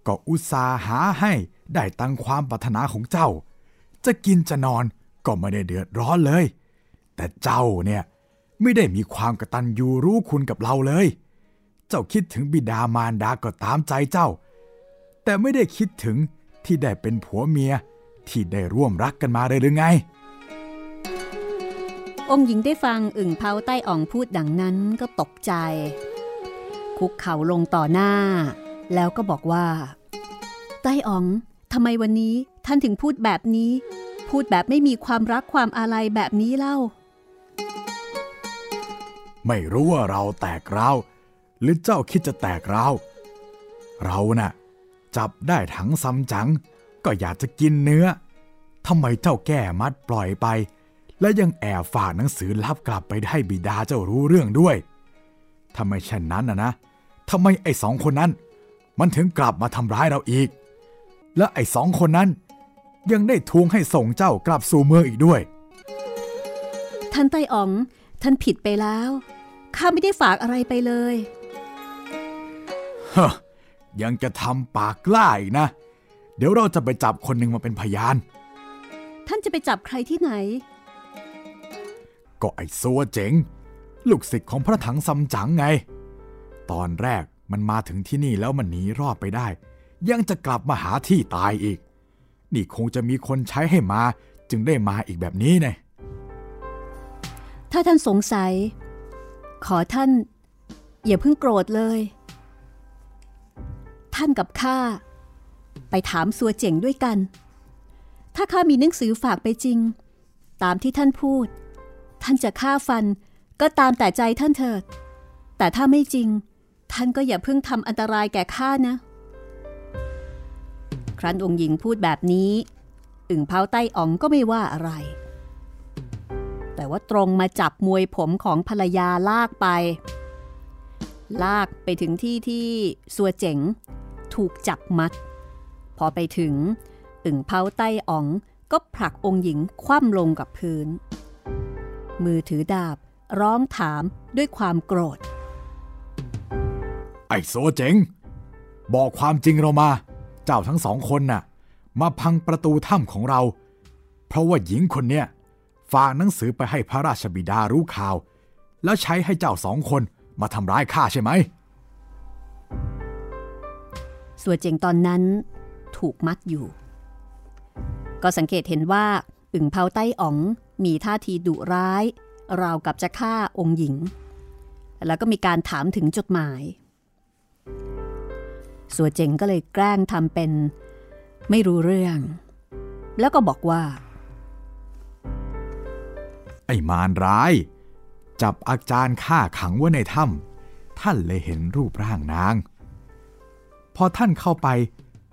ก็อุตส่าห์หาให้ได้ตั้งความปรารถนาของเจ้า จะกินจะนอนก็ไม่ได้เดือดร้อนเลย แต่เจ้าเนี่ยไม่ได้มีความกระตัญญูรู้คุณกับเราเลย เจ้าคิดถึงบิดามารดาก็ตามใจเจ้า แต่ไม่ได้คิดถึงที่ได้เป็นผัวเมียที่ได้ร่วมรักกันมาเลยหรือไง องค์หญิงได้ฟังอึ่งเผาใต้อ่องพูดดังนั้นก็ตกใจ คุกเข่าลงต่อหน้า แล้วก็บอกว่า ใต้อ่องทำไมวันนี้ท่านถึงพูดแบบนี้ พูดแบบไม่มีความรักความอาลัยแบบนี้เล่า ไม่รู้ว่าเราแตกร้าวหรือเจ้าคิดจะแตกร้าวเราน่ะจับได้ถังซัมจัง ก็อยากจะกินเนื้อทำไมเจ้าแก้มัดปล่อยไป และยังแอบฝากหนังสือลับกลับไปให้บิดาเจ้ารู้เรื่องด้วยทำไมเช่นนั้นนะนะทำไมไอ้สองคนนั้น มันถึงกลับมาทำร้ายเราอีก และไอ้สองคนนั้น ยังได้ทวงให้ส่งเจ้ากลับสู่เมืองอีกด้วย ท่านไต้อ๋อง ท่านผิดไปแล้ว ข้าไม่ได้ฝากอะไรไปเลยฮะยังจะทำปากกล้าอีกนะ เดี๋ยวเราจะไปจับคนหนึ่งมาเป็นพยาน ท่านจะไปจับใครที่ไหน ก็ไอ้ซัวเจ๋ง ลูกศิษย์ของพระถังซัมจั๋งไง ตอนแรกมันมาถึงที่นี่แล้วมันหนีรอดไปได้ ยังจะกลับมาหาที่ตายอีก นี่คงจะมีคนใช้ให้มาจึงได้มาอีกแบบนี้ไงถ้าท่านสงสัย ขอท่าน อย่าเพิ่งโกรธเลย ท่านกับข้าไปถามสัวเจ๋งด้วยกัน ถ้าข้ามีหนังสือฝากไปจริง ตามที่ท่านพูด ท่านจะฆ่าฟันก็ตามแต่ใจท่านเถิด แต่ถ้าไม่จริง ท่านก็อย่าเพิ่งทำอันตรายแก่ข้านะ ครั้นองค์หญิงพูดแบบนี้ อึ่งเผาใต้อ๋องก็ไม่ว่าอะไร แต่ว่าตรงมาจับมวยผมของภรรยาลากไป ลากไปถึงที่ที่สัวเจ๋ง ถูกจับมัด พอไปถึง อึ่งเผาใต้อ๋องก็ผลักองค์หญิงคว่ำลงกับพื้น มือถือดาบ ร้องถามด้วยความโกรธ ไอ้โซเจ๋ง บอกความจริงเรามา เจ้าทั้งสองคนน่ะ มาพังประตูถ้ำของเรา เพราะว่าหญิงคนเนี้ยฝากหนังสือไปให้พระราชบิดารู้ข่าว แล้วใช้ให้เจ้าสองคนมาทำร้ายข้าใช่ไหมสัวเจงตอนนั้นถูกมัดอยู่ ก็สังเกตเห็นว่าอึ่งเผาใต้อ๋อง มีท่าทีดุร้าย ราวกับจะฆ่าองค์หญิง แล้วก็มีการถามถึงจดหมาย สัวเจงก็เลยแกล้งทำเป็น ไม่รู้เรื่อง แล้วก็บอกว่า ไอ้มารร้าย จับอาจารย์ฆ่าขังไว้ในถ้ำท่านเลยเห็นรูปร่างนาง พอท่านเข้าไป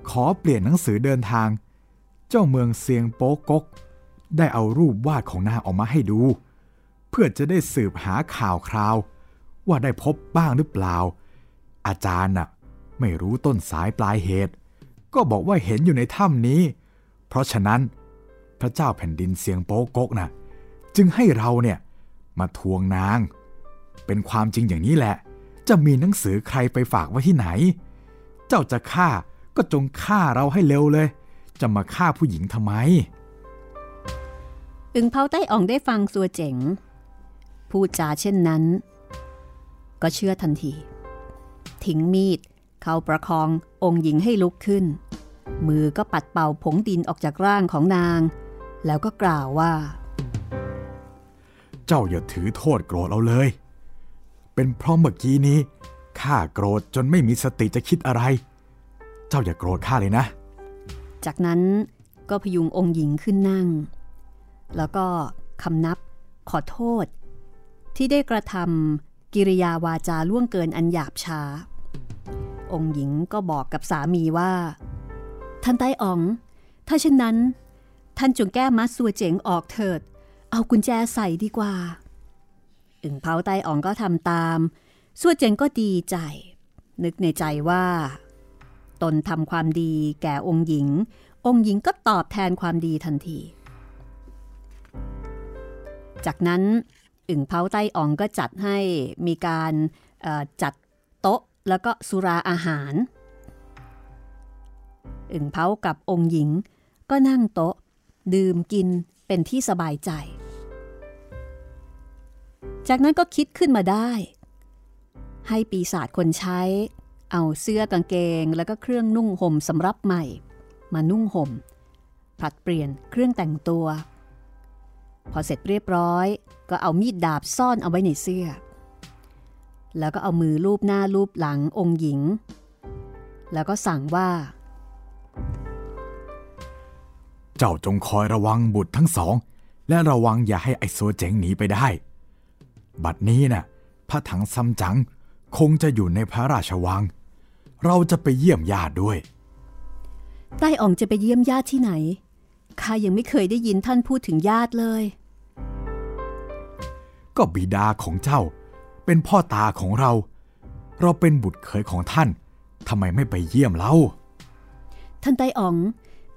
ขอเปลี่ยนหนังสือเดินทางเเจ้าเมืองเซียงโป๊กก ได้เอารูปวาดของนางออกมาให้ดู เพื่อจะได้สืบหาข่าวคราว ว่าได้พบบ้างหรือเปล่า อาจารย์น่ะไม่รู้ต้นสายปลายเหตุ ก็บอกว่าเห็นอยู่ในถ้ำนี้ เพราะฉะนั้นพระเจ้าแผ่นดินเซียงโป๊กกน่ะจึงให้เราเนี่ยมาทวงนาง เป็นความจริงอย่างนี้แหละ จะมีหนังสือใครไปฝากไว้ที่ไหน เจ้าจะฆ่าก็จงฆ่าเราให้เร็วเลย จะมาฆ่าผู้หญิงทำไม อึงเผาใต้อ่องได้ฟังสัวเจ๋ง พูดจาเช่นนั้น ก็เชื่อทันที ทิ้งมีด เข้าประคององค์หญิงให้ลุกขึ้น มือก็ปัดเป่าผงดินออกจากร่างของนาง แล้วก็กล่าวว่า เจ้าอย่าถือโทษโกรธเราเลย เป็นเพราะเมื่อกี้นี้ข้าโกรธจนไม่มีสติจะคิดอะไร เจ้าอย่าโกรธข้าเลยนะ จากนั้นก็พยุงองค์หญิงขึ้นนั่ง แล้วก็คำนับขอโทษ ที่ได้กระทำกิริยาวาจาล่วงเกินอันหยาบช้า องค์หญิงก็บอกกับสามีว่า ท่านไต้อ๋อง ถ้าเช่นนั้น ท่านจงแก้มัดสัวเจ๋งออกเถิด เอากุญแจใส่ดีกว่า อึ่งเผาไต้อ๋องก็ทำตามสัวเจ๋งก็ดีใจ นึกในใจว่า ตนทำความดีแก่องค์หญิง องค์หญิงก็ตอบแทนความดีทันที จากนั้นอึ่งเผาไต้อ่องก็จัดให้มีการจัดโต๊ะแล้วก็สุราอาหาร อึ่งเผากับองค์หญิง ก็นั่งโต๊ะ ดื่มกินเป็นที่สบายใจ จากนั้นก็คิดขึ้นมาได้ ให้ปีศาจคนใช้ เอาเสื้อกางเกงแล้วก็เครื่องนุ่งห่มสำรับใหม่ มานุ่งห่มผลัดเปลี่ยนเครื่องแต่งตัว พอเสร็จเรียบร้อย ก็เอามีดดาบซ่อนเอาไว้ในเสื้อ แล้วก็เอามือลูบหน้าลูบหลังองค์หญิง แล้วก็สั่งว่า เจ้าจงคอยระวังบุตรทั้งสอง และระวังอย่าให้ไอ้โซเจ๋งหนีไปได้ บัดนี้น่ะพระถังซัมจั๋งคงจะอยู่ในพระราชวัง เราจะไปเยี่ยมญาติด้วย ใต้อ่องจะไปเยี่ยมญาติที่ไหน ข้ายังไม่เคยได้ยินท่านพูดถึงญาติเลย ก็บิดาของเจ้า เป็นพ่อตาของเรา เราเป็นบุตรเขยของท่านทำไมไม่ไปเยี่ยมเล่า ท่านไต้อ๋อง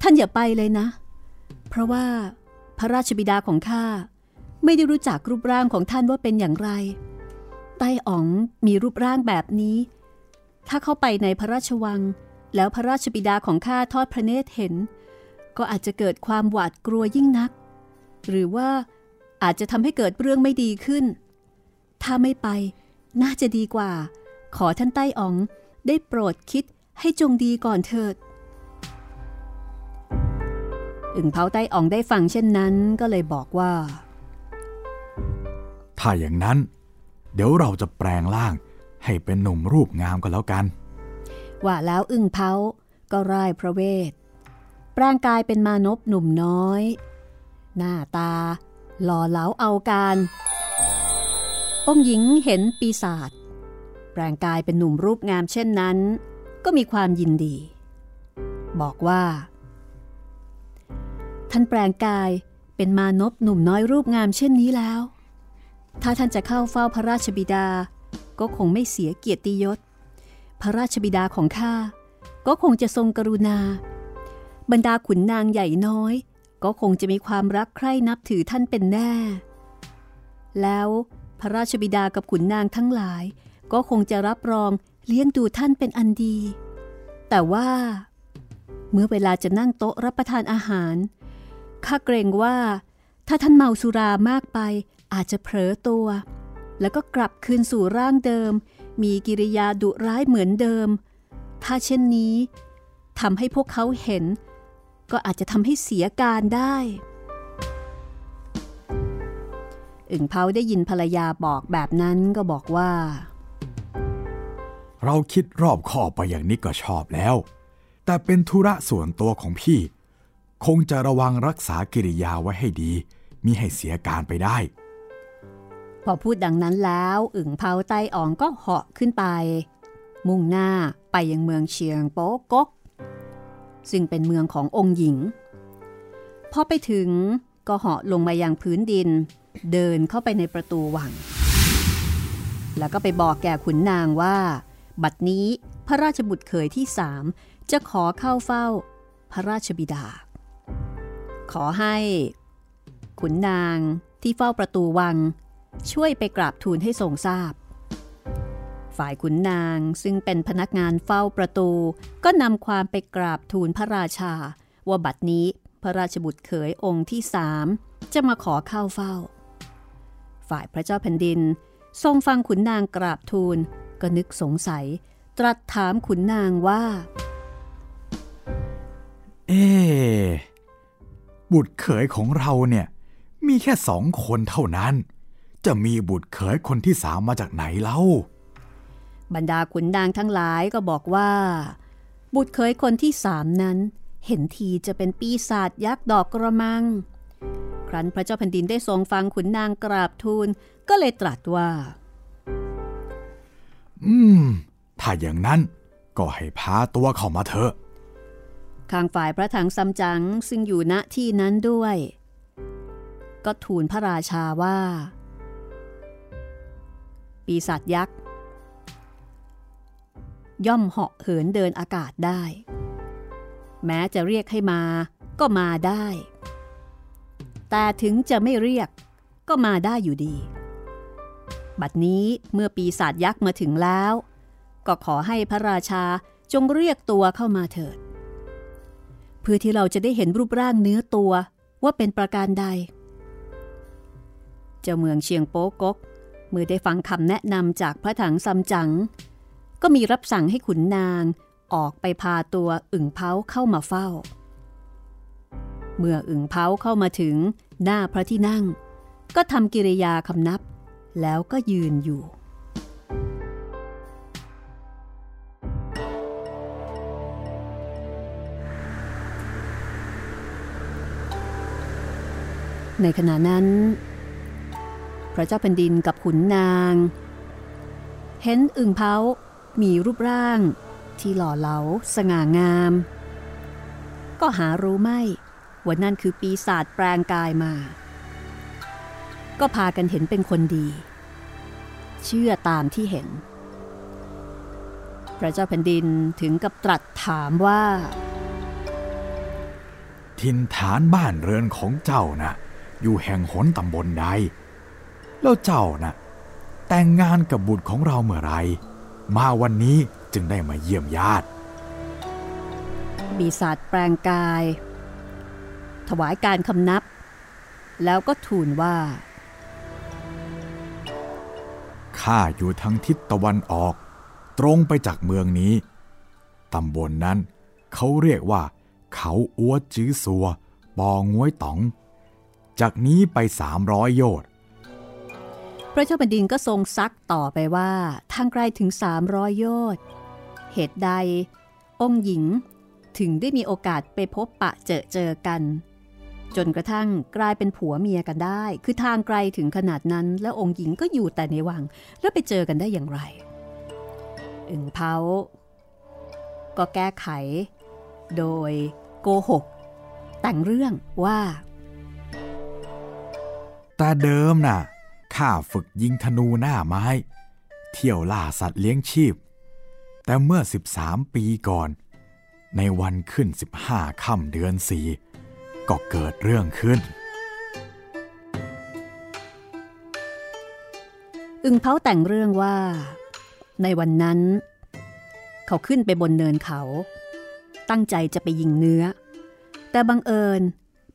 ท่านอย่าไปเลยนะ เพราะว่าพระราชบิดาของข้าไม่ได้รู้จักรูปร่างของท่านว่าเป็นอย่างไร ไต้อ๋องมีรูปร่างแบบนี้ ถ้าเข้าไปในพระราชวัง แล้วพระราชบิดาของข้าทอดพระเนตรเห็น ก็อาจจะเกิดความหวาดกลัวยิ่งนัก หรือว่าอาจจะทำให้เกิดเรื่องไม่ดีขึ้น ถ้าไม่ไปน่าจะดีกว่า ขอท่านไต้อ๋องได้โปรดคิดให้จงดีก่อนเถิด อึ่งเผาไต้อ่องได้ฟังเช่นนั้นก็เลยบอกว่า ถ้าอย่างนั้น เดี๋ยวเราจะแปลงร่างให้เป็นหนุ่มรูปงามกันแล้วกัน ว่าแล้วอึ่งเผาก็ร่ายพระเวท แปลงกายเป็นมานพหนุ่มน้อย หน้าตา หล่อเหลาเอาการ องหญิงเห็นปีศาจแปลงกายเป็นหนุ่มรูปงามเช่นนั้น ก็มีความยินดี บอกว่า ท่านแปลงกายเป็นมานพหนุ่มน้อยรูปงามเช่นนี้แล้ว ถ้าท่านจะเข้าเฝ้าพระราชบิดา ก็คงไม่เสียเกียรติยศ พระราชบิดาของข้าก็คงจะทรงกรุณา บรรดาขุนนางใหญ่น้อย ก็คงจะมีความรักใคร่นับถือท่านเป็นแน่ แล้วพระราชบิดากับขุนนางทั้งหลาย ก็คงจะรับรองเลี้ยงดูท่านเป็นอันดี แต่ว่า เมื่อเวลาจะนั่งโต๊ะรับประทานอาหารข้าเกรงว่า ถ้าท่านเมาสุรามากไปอาจจะเผลอตัว แล้วก็กลับคืนสู่ร่างเดิม มีกิริยาดุร้ายเหมือนเดิม ถ้าเช่นนี้ทำให้พวกเขาเห็น ก็อาจจะทำให้เสียการได้ อึ่งเผาได้ยินภรรยาบอกแบบนั้นก็บอกว่า เราคิดรอบคอบไปอย่างนี้ก็ชอบแล้ว แต่เป็นธุระส่วนตัวของพี่ คงจะระวังรักษากิริยาไว้ให้ดี มิให้เสียการไปได้ พอพูดดังนั้นแล้ว อึ่งเผาไต้อ๋องก็เหาะขึ้นไป มุ่งหน้าไปยังเมืองเชียงโป๊กก ซึ่งเป็นเมืองขององค์หญิง พอไปถึงก็เหาะลงมายังพื้นดิน เดินเข้าไปในประตูวัง แล้วก็ไปบอกแก่ขุนนางว่า บัดนี้พระราชบุตรเขยที่สามจะขอเข้าเฝ้าพระราชบิดา ขอให้ ขุนนางที่เฝ้าประตูวัง ช่วยไปกราบทูลให้ทรงทราบ ฝ่ายขุนนางซึ่งเป็นพนักงานเฝ้าประตู ก็นำความไปกราบทูลพระราชา ว่าบัดนี้พระราชบุตรเขยองค์ที่สามจะมาขอเข้าเฝ้า ฝ่ายพระเจ้าแผ่นดิน ทรงฟังขุนนางกราบทูล ก็นึกสงสัย ตรัสถามขุนนางว่า เอ บุตรเขยของเราเนี่ยมีแค่สองคนเท่านั้น จะมีบุตรเขยคนที่สามมาจากไหนเล่า บรรดาขุนนางทั้งหลายก็บอกว่า บุตรเคยคนที่สามนั้น เห็นทีจะเป็นปีศาจยักษ์ดอกกระมัง ครั้นพระเจ้าแผ่นดินได้ทรงฟังขุนนางกราบทูลก็เลยตรัสว่า อืม ถ้าอย่างนั้นก็ให้พาตัวเข้ามาเถอะข้างฝ่ายพระถังซัมจั๋งซึ่งอยู่ณที่นั้นด้วย ก็ทูลพระราชาว่า ปีศาจยักษ์ ย่อมเหาะเหินเดินอากาศได้ แม้จะเรียกให้มาก็มาได้ แต่ถึงจะไม่เรียกก็มาได้อยู่ดี บัดนี้เมื่อปีศาจยักษ์มาถึงแล้ว ก็ขอให้พระราชาจงเรียกตัวเข้ามาเถิด เพื่อที่เราจะได้เห็นรูปร่างเนื้อตัวว่าเป็นประการใด เจ้าเมืองเชียงโป๊กกเมื่อได้ฟังคำแนะนำจากพระถังซัมจั๋ง ก็มีรับสั่งให้ขุนนางออกไปพาตัวอึ่งเพาเข้ามาเฝ้า เมื่ออึ่งเพาเข้ามาถึงหน้าพระที่นั่ง ก็ทำกิริยาคำนับ แล้วก็ยืนอยู่ ในขณะนั้น พระเจ้าแผ่นดินกับขุนนาง เห็นอึ่งเพา มีรูปร่าง ที่หล่อเหลาสง่างาม ก็หารู้ไม่ว่านั่นคือปีศาจแปลงกายมา ก็พากันเห็นเป็นคนดี เชื่อตามที่เห็น พระเจ้าแผ่นดินถึงกับตรัสถามว่า ทินฐานบ้านเรือนของเจ้านะอยู่แห่งหนตำบลใด แล้วเจ้านะแต่งงานกับบุตรของเราเมื่อไหร มาวันนี้จึงได้มาเยี่ยมญาติปีศาจแปลงกาย ถวายการคำนับ แล้วก็ทูลว่า ข้าอยู่ทางทิศตะวันออก ตรงไปจากเมืองนี้ ตำบลนนั้นเขาเรียกว่า เขาอัวจื้อซัว ปองงวยต๋อง จากนี้ไปสามร้อยโยชน์ พระเจ้าแผ่นดินก็ทรงซักต่อไปว่าทางไกลถึง 300 โยชน์เหตุใด องค์หญิงถึงได้มีโอกาสไปพบปะเจอเจอกัน จนกระทั่งกลายเป็นผัวเมียกันได้ คือทางไกลถึงขนาดนั้น แล้วองค์หญิงก็อยู่แต่ในวัง แล้วไปเจอกันได้อย่างไร อึ่งเผาก็แก้ไข โดยโกหก แต่งเรื่องว่า แต่เดิมน่ะ ข้าฝึกยิงธนูหน้าไม้ เที่ยวล่าสัตว์เลี้ยงชีพ แต่เมื่อ 13 ปีก่อน ในวันขึ้น 15ค่ำเดือนสี่ก็เกิดเรื่องขึ้น อึงเผาแต่งเรื่องว่า ในวันนั้น เขาขึ้นไปบนเนินเขา ตั้งใจจะไปยิงเนื้อ แต่บังเอิญ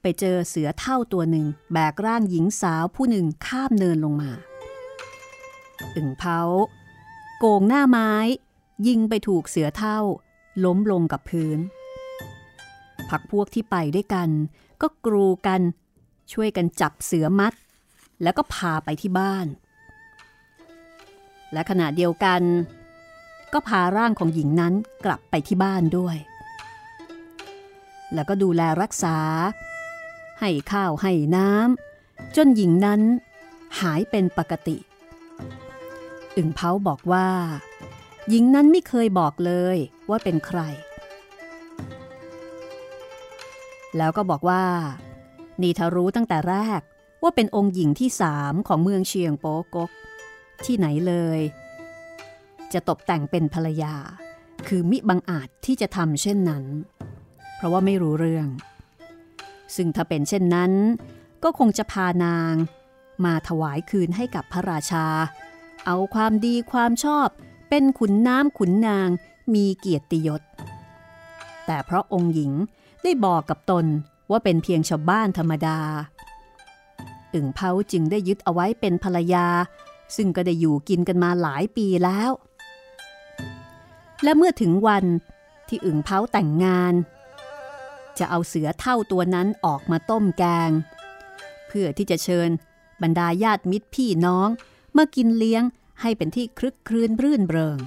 ไปเจอเสือเท่าตัวหนึ่ง แบกร่างหญิงสาวผู้หนึ่งข้ามเนินลงมา อึ่งเผาโกงหน้าไม้ ยิงไปถูกเสือเท่า ล้มลงกับพื้น พักพวกที่ไปด้วยกัน ก็กรูกัน ช่วยกันจับเสือมัด แล้วก็พาไปที่บ้าน และขณะเดียวกัน ก็พาร่างของหญิงนั้นกลับไปที่บ้านด้วยแล้วก็ดูแลรักษา ให้ข้าวให้น้ำจนหญิงนั้นหายเป็นปกติ อึ่งเผาบอกว่า หญิงนั้นไม่เคยบอกเลยว่าเป็นใคร แล้วก็บอกว่า นี่ถ้ารู้ตั้งแต่แรกว่าเป็นองค์หญิงที่สามของเมืองเชียงโป๊กก ที่ไหนเลย จะตกแต่งเป็นภรรยา คือมิบังอาจที่จะทำเช่นนั้น เพราะว่าไม่รู้เรื่อง ซึ่งถ้าเป็นเช่นนั้น ก็คงจะพานาง มาถวายคืนให้กับพระราชา เอาความดีความชอบเป็นขุนน้ำขุนนางมีเกียรติยศ แต่เพราะองค์หญิงได้บอกกับตนว่าเป็นเพียงชาวบ้านธรรมดา อึ่งเผาจึงได้ยึดเอาไว้เป็นภรรยา ซึ่งก็ได้อยู่กินกันมาหลายปีแล้ว และเมื่อถึงวันที่อึ่งเผาแต่งงาน จะเอาเสือเท่าตัวนั้นออกมาต้มแกง เพื่อที่จะเชิญบรรดาญาติมิตรพี่น้องมากินเลี้ยงให้เป็นที่คลึกครื้นรื่นเริง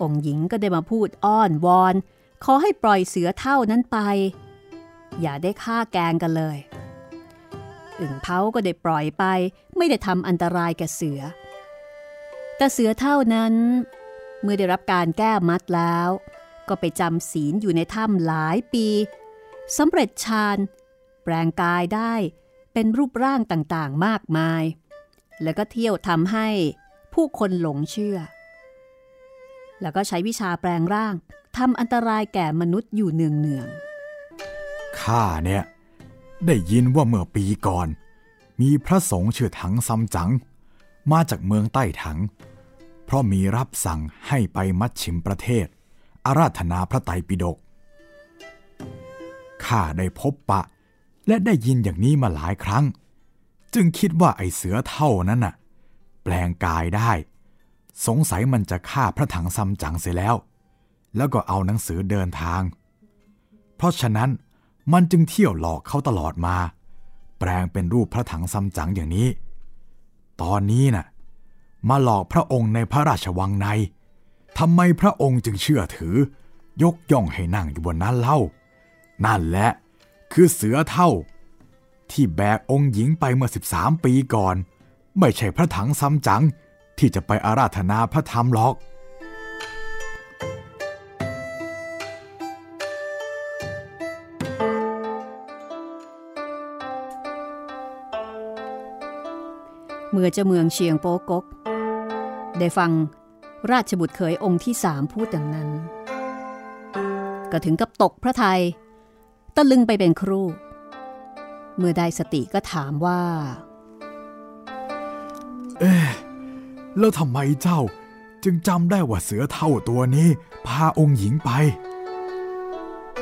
องค์หญิงก็ได้มาพูดอ้อนวอน ขอให้ปล่อยเสือเท่านั้นไป อย่าได้ฆ่าแกงกันเลยอึ่งเผาก็ได้ปล่อยไป ไม่ได้ทำอันตรายแก่เสือ แต่เสือเท่านั้น เมื่อได้รับการแก้มัดแล้ว ก็ไปจำศีลอยู่ในถ้ำหลายปีสำเร็จฌานแปลงกายได้เป็นรูปร่างต่างๆมากมาย แล้วก็เที่ยวทำให้ผู้คนหลงเชื่อ แล้วก็ใช้วิชาแปลงร่างทำอันตรายแก่มนุษย์อยู่เนืองๆข้าเนี่ย ได้ยินว่าเมื่อปีก่อน มีพระสงฆ์ชื่อถังซัมจัง มาจากเมืองใต้ถัง เพราะมีรับสั่งให้ไปมัดชิมประเทศ อาราธนาพระไตรปิฎกข้าได้พบปะ และได้ยินอย่างนี้มาหลายครั้ง จึงคิดว่าไอเสือเท่านั้นน่ะ แปลงกายได้ สงสัยมันจะฆ่าพระถังซัมจั๋งเสียแล้ว แล้วก็เอาหนังสือเดินทาง เพราะฉะนั้นมันจึงเที่ยวหลอกเขาตลอดมา แปลงเป็นรูปพระถังซัมจั๋งอย่างนี้ ตอนนี้น่ะ มาหลอกพระองค์ในพระราชวังใน ทำไมพระองค์จึงเชื่อถือ ยกย่องให้นั่งอยู่บนนั้นเล่า นั่นแหละคือเสือเท่า ที่แบกองค์หญิงไปเมื่อ 13 ปีก่อน ไม่ใช่พระถังซัมจั๋งที่จะไปอาราธนาพระธรรมหรอกเมื่อเจ้าเมืองเชียงโป๊กก ได้ฟัง ราชบุตรเขยองค์ที่สามพูดดังนั้น ก็ถึงกับตกพระทัยตะลึงไปเป็นครู่ เมื่อได้สติก็ถามว่าแล้วทำไมเจ้าจึงจำได้ว่าเสือเท่าตัวนี้ พาองค์หญิงไป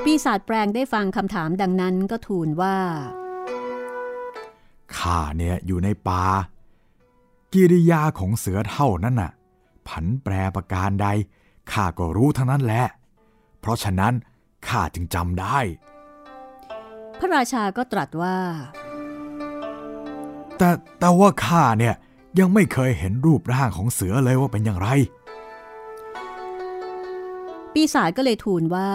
ปีศาจแปลงได้ฟังคำถามดังนั้นก็ทูลว่า ข้าเนี่ยอยู่ในป่ากิริยาของเสือเท่านั้นน่ะ ผันแปรประการใดข้าก็รู้ทั้งนั้นแหละ เพราะฉะนั้นข้าจึงจำได้ พระราชาก็ตรัสว่า แต่แต่ว่าข้าเนี่ยยังไม่เคยเห็นรูปร่างของเสือเลยว่าเป็นอย่างไร ปีศาจก็เลยทูลว่า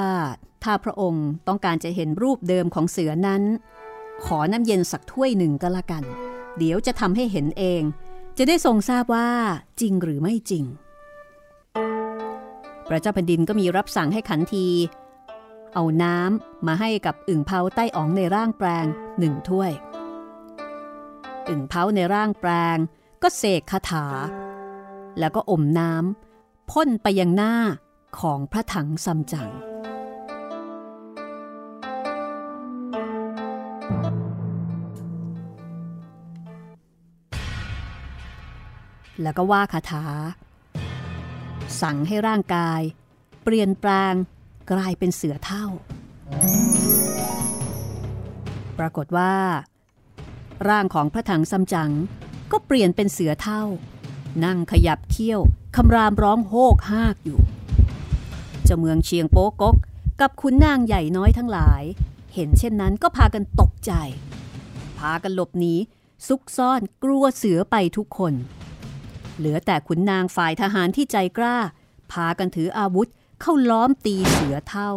ถ้าพระองค์ต้องการจะเห็นรูปเดิมของเสือนั้น ขอน้ำเย็นสักถ้วยหนึ่งก็แล้วกัน เดี๋ยวจะทำให้เห็นเอง จะได้ทรงทราบว่าจริงหรือไม่จริง พระเจ้าแผ่นดินก็มีรับสั่งให้ขันที เอาน้ำมาให้กับอึ่งเผาใต้อ๋องในร่างแปลงหนึ่งถ้วย อึ่งเผาในร่างแปลงก็เสกคาถา แล้วก็อมน้ำพ่นไปยังหน้าของพระถังซัมจั๋ง แล้วก็ว่าคาถา สั่งให้ร่างกาย เปลี่ยนแปลงกลายเป็นเสือเท่า ปรากฏว่า ร่างของพระถังซัมจั๋งก็เปลี่ยนเป็นเสือเท่า นั่งขยับเขี้ยวคำรามร้องโฮกฮากอยู่เจ้าเมืองเชียงโป๊กกกับขุนนางใหญ่น้อยทั้งหลาย เห็นเช่นนั้นก็พากันตกใจ พากันหลบหนีซุกซ่อนกลัวเสือไปทุกคน เหลือแต่ขุนนางฝ่ายทหารที่ใจกล้า พากันถืออาวุธเข้าล้อมตีเสือเท่า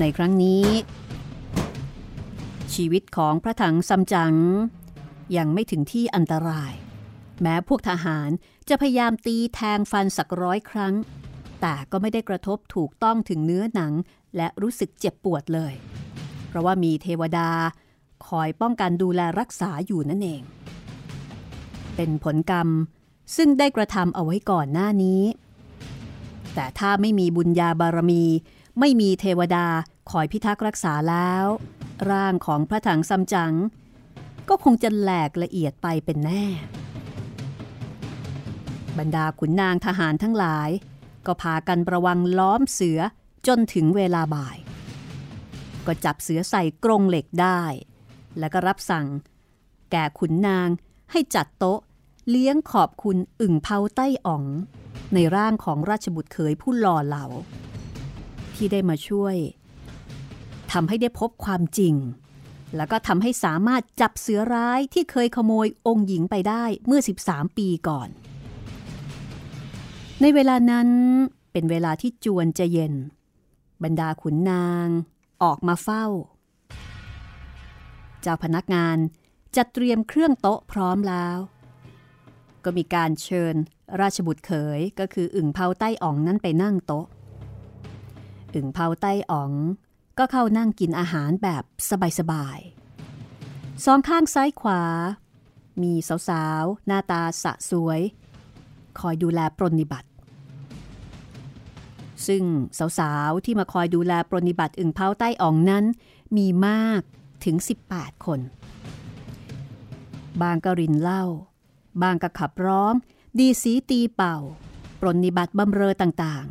ในครั้งนี้ ชีวิตของพระถังซัมจั๋งยังไม่ถึงที่อันตราย แม้พวกทหารจะพยายามตีแทงฟันสักร้อยครั้ง แต่ก็ไม่ได้กระทบถูกต้องถึงเนื้อหนังและรู้สึกเจ็บปวดเลย เพราะว่ามีเทวดา คอยป้องกันดูแลรักษาอยู่นั่นเอง เป็นผลกรรมซึ่งได้กระทำเอาไว้ก่อนหน้านี้ แต่ถ้าไม่มีบุญญาบารมี ไม่มีเทวดาคอยพิทักษ์รักษาแล้ว ร่างของพระถังซัมจั๋งก็คงจะแหลกละเอียดไปเป็นแน่ บรรดาขุนนางทหารทั้งหลาย ก็พากันประวังล้อมเสือจนถึงเวลาบ่าย ก็จับเสือใส่กรงเหล็กได้ แล้วก็รับสั่ง แก่ขุนนางให้จัดโต๊ะ เลี้ยงขอบคุณอึ่งเผาใต้อ่อง ในร่างของราชบุตรเขยผู้หล่อเหลา ที่ได้มาช่วยทำให้ได้พบความจริง แล้วก็ทำให้สามารถจับเสือร้ายที่เคยขโมยองค์หญิงไปได้เมื่อ 13 ปีก่อน ในเวลานั้นเป็นเวลาที่จวนจะเย็น บรรดาขุนนางออกมาเฝ้า เจ้าพนักงานจัดเตรียมเครื่องโต๊ะพร้อมแล้ว ก็มีการเชิญราชบุตรเขยก็คืออึ่งเผาใต้อ่องนั้นไปนั่งโต๊ะ อึ่งเผาใต้อ่อง ก็เข้านั่งกินอาหารแบบสบายๆสองข้างซ้ายขวา มีสาวๆ หน้าตาสะสวย คอยดูแลปรนนิบัติ ซึ่งสาวๆ ที่มาคอยดูแลปรนนิบัติอึ่งเผาใต้อ่องนั้น มีมาก ถึง 18 คน บางก็รินเหล้าบางก็ขับร้อง ดีสีตีเป่า ปรนนิบัติบำเรอต่าง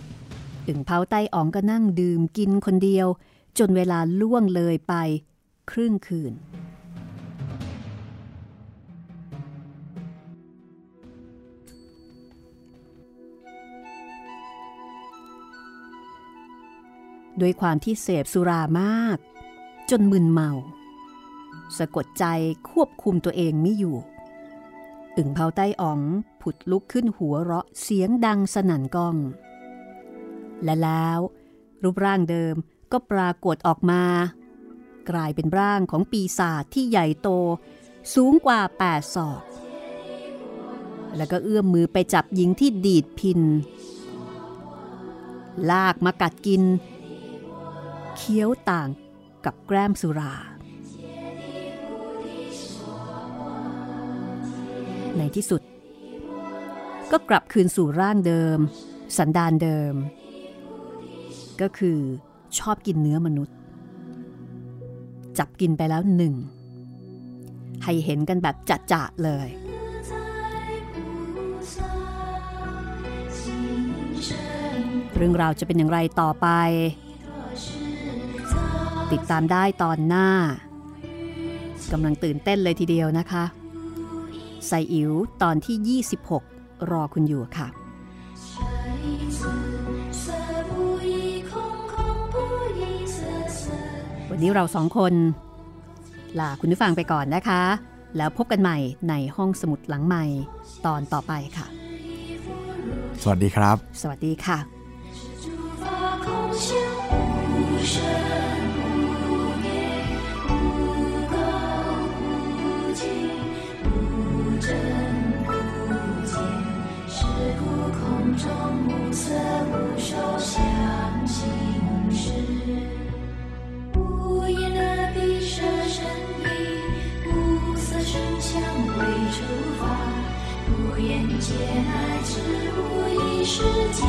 ๆ อึ่งเผาใต้อ่องก็นั่งดื่มกินคนเดียว จนเวลาล่วงเลยไป ครึ่งคืนด้วยความที่เสพสุรามาก จนมึนเมา สะกดใจควบคุมตัวเองไม่อยู่ อึ่งเผาใต้อ๋องผุดลุกขึ้นหัวเราะเสียงดังสนั่นก้อง และแล้ว รูปร่างเดิมก็ปรากฏออกมา กลายเป็นร่างของปีศาจที่ใหญ่โต สูงกว่าแปดศอก แล้วก็เอื้อมมือไปจับหญิงที่ดีดพิน ลากมากัดกิน เคี้ยวต่าง กับแกล้มสุรา ในที่สุด ก็กลับคืนสู่ร่างเดิม สันดานเดิม ก็คือชอบกินเนื้อมนุษย์ จับกินไปแล้วหนึ่ง ให้เห็นกันแบบจะๆเลยเรื่องราวจะเป็นอย่างไรต่อไป ติดตามได้ตอนหน้ากำลังตื่นเต้นเลยทีเดียวนะคะไซอิ๋วตอนที่ 26 รอคุณอยู่ค่ะวันนี้เราสองคนลาคุณผู้ฟังไปก่อนนะคะ แล้วพบกันใหม่ในห้องสมุดหลังใหม่ตอนต่อไปค่ะ สวัสดีครับ สวัสดีค่ะ 色无受想行识。无言而闭舌身意，无色声香味触法，无眼界乃至无意识界，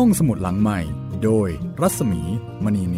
ห้องสมุดหลังใหม่ โดยรัศมีมณีนิ